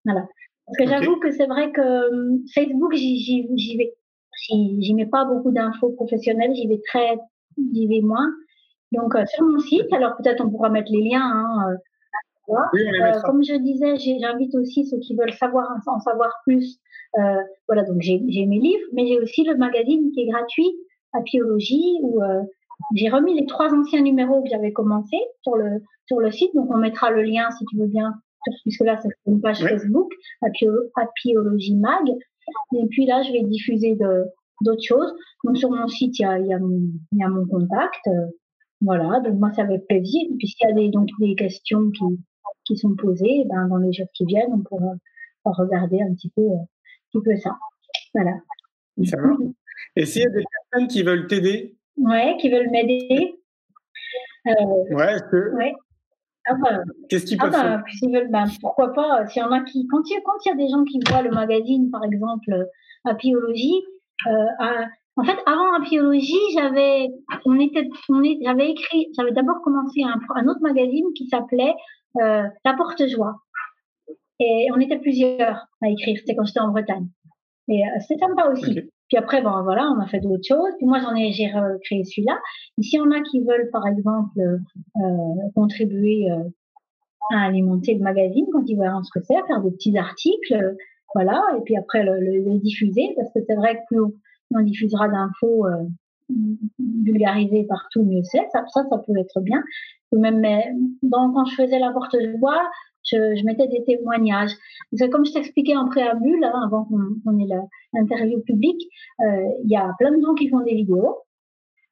Voilà. Parce que j'avoue que c'est vrai que Facebook, j'y vais. J'y mets pas beaucoup d'infos professionnelles, j'y vais très, j'y vais moins. Donc, euh, sur mon site, alors peut-être on pourra mettre les liens. Hein, euh, euh, comme je disais, j'invite aussi ceux qui veulent savoir en savoir plus. voilà, donc j'ai mes livres, mais j'ai aussi le magazine qui est gratuit, Apiologie, où j'ai remis les trois anciens numéros que j'avais commencé sur le sur le site. Donc, on mettra le lien si tu veux bien, puisque là c'est une page Facebook, Apiologie Mag. Et puis là, je vais diffuser d'autres choses. Donc, sur mon site, il y a, y a, mon, y a mon contact. Voilà, donc moi ça fait plaisir. Puisqu'il y a des, donc des questions qui, qui sont posées, ben, dans les jours qui viennent, on pourra, regarder un petit peu, euh, un petit peu ça. Voilà. Ça va. Et s'il y a des personnes qui veulent t'aider? Ouais, qui veulent m'aider. Euh, ouais, que... ouais. Ah ben, Qu'est-ce qu'ils ah peuvent faire? veulent, ben, pourquoi pas S'il y en a qui, quand il y a, quand il y a des gens qui voient le magazine, par exemple, à Biologie, euh, à, en fait, avant la biologie, j'avais, on était, on est, j'avais écrit, j'avais d'abord commencé un, un, autre magazine qui s'appelait la porte-joie. Et on était plusieurs à écrire. C'était quand j'étais en Bretagne. Et c'était sympa aussi. Puis après, bon, voilà, on a fait d'autres choses. Puis moi, j'en ai, j'ai créé celui-là. Y en a qui veulent, par exemple, contribuer à alimenter le magazine quand ils verront ce que c'est, faire des petits articles, voilà, et puis après le, le, diffuser, parce que c'est vrai que plus on, diffusera d'infos euh, vulgarisées partout, mieux c'est. Ça, ça, ça peut être bien. même donc, quand je faisais la porte-voix, je, je, mettais des témoignages. comme je t'expliquais en préambule, hein, avant qu'on ait l'interview publique, euh, il y a plein de gens qui font des vidéos.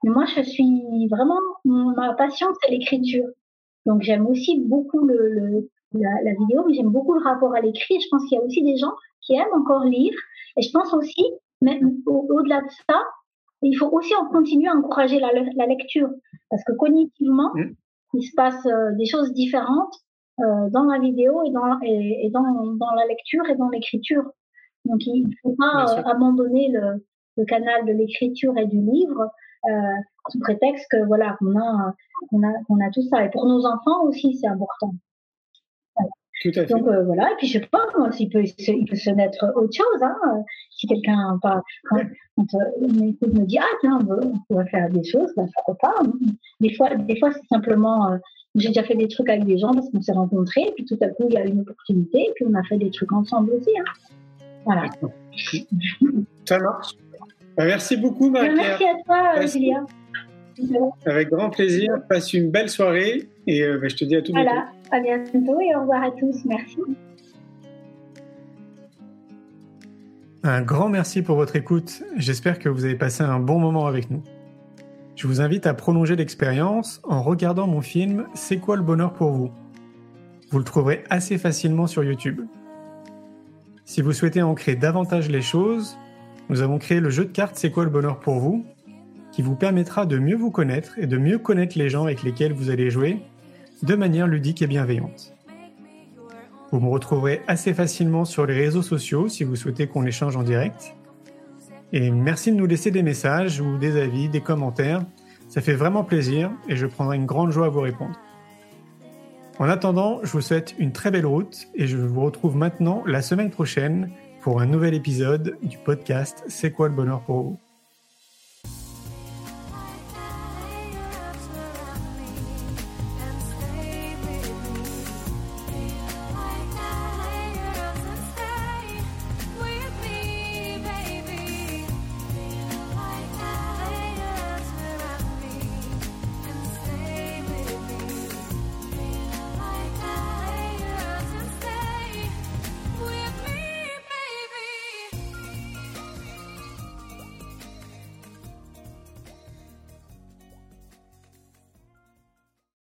Mais moi, je suis vraiment, ma passion, c'est l'écriture. Donc j'aime aussi beaucoup le, le la, la, vidéo, mais j'aime beaucoup le rapport à l'écrit. Je pense qu'il y a aussi des gens qui aiment encore lire. Et je pense aussi, même au-delà de ça, il faut aussi en continuer à encourager la, la lecture. Parce que cognitivement, mmh. il se passe euh, des choses différentes euh, dans la vidéo et dans, et, et dans, dans, la lecture et dans l'écriture. Donc il ne faut pas euh, abandonner le, le, canal de l'écriture et du livre euh, sous prétexte que voilà qu'on a qu'on a qu'on a tout ça et pour nos enfants aussi c'est important. Tout à fait. Donc euh, voilà et puis je sais pas moi s'il peut il peut se mettre autre chose hein, si quelqu'un pas quand, quand me dit ah tiens on, pourrait faire des choses ben, pourquoi pas hein. des fois des fois c'est simplement euh, j'ai déjà fait des trucs avec des gens parce qu'on s'est rencontrés puis tout à coup il y a une opportunité et puis on a fait des trucs ensemble aussi hein. voilà ça marche bah, merci beaucoup, marie Merci à toi, Julia. Avec grand plaisir. Passe une belle soirée et euh, bah, je te dis à tout bientôt. Voilà, à bientôt et au revoir à tous. Merci. Un grand merci pour votre écoute. J'espère que vous avez passé un bon moment avec nous. Je vous invite à prolonger l'expérience en regardant mon film C'est quoi le bonheur pour vous? Vous le trouverez assez facilement sur YouTube. Si vous souhaitez ancrer davantage les choses, nous avons créé le jeu de cartes C'est quoi le bonheur pour vous? Qui vous permettra de mieux vous connaître et de mieux connaître les gens avec lesquels vous allez jouer de manière ludique et bienveillante. Vous me retrouverez assez facilement sur les réseaux sociaux si vous souhaitez qu'on échange en direct. Et merci de nous laisser des messages ou des avis, des commentaires. Ça fait vraiment plaisir et je prendrai une grande joie à vous répondre. En attendant, je vous souhaite une très belle route et je vous retrouve maintenant la semaine prochaine pour un nouvel épisode du podcast C'est quoi le bonheur pour vous?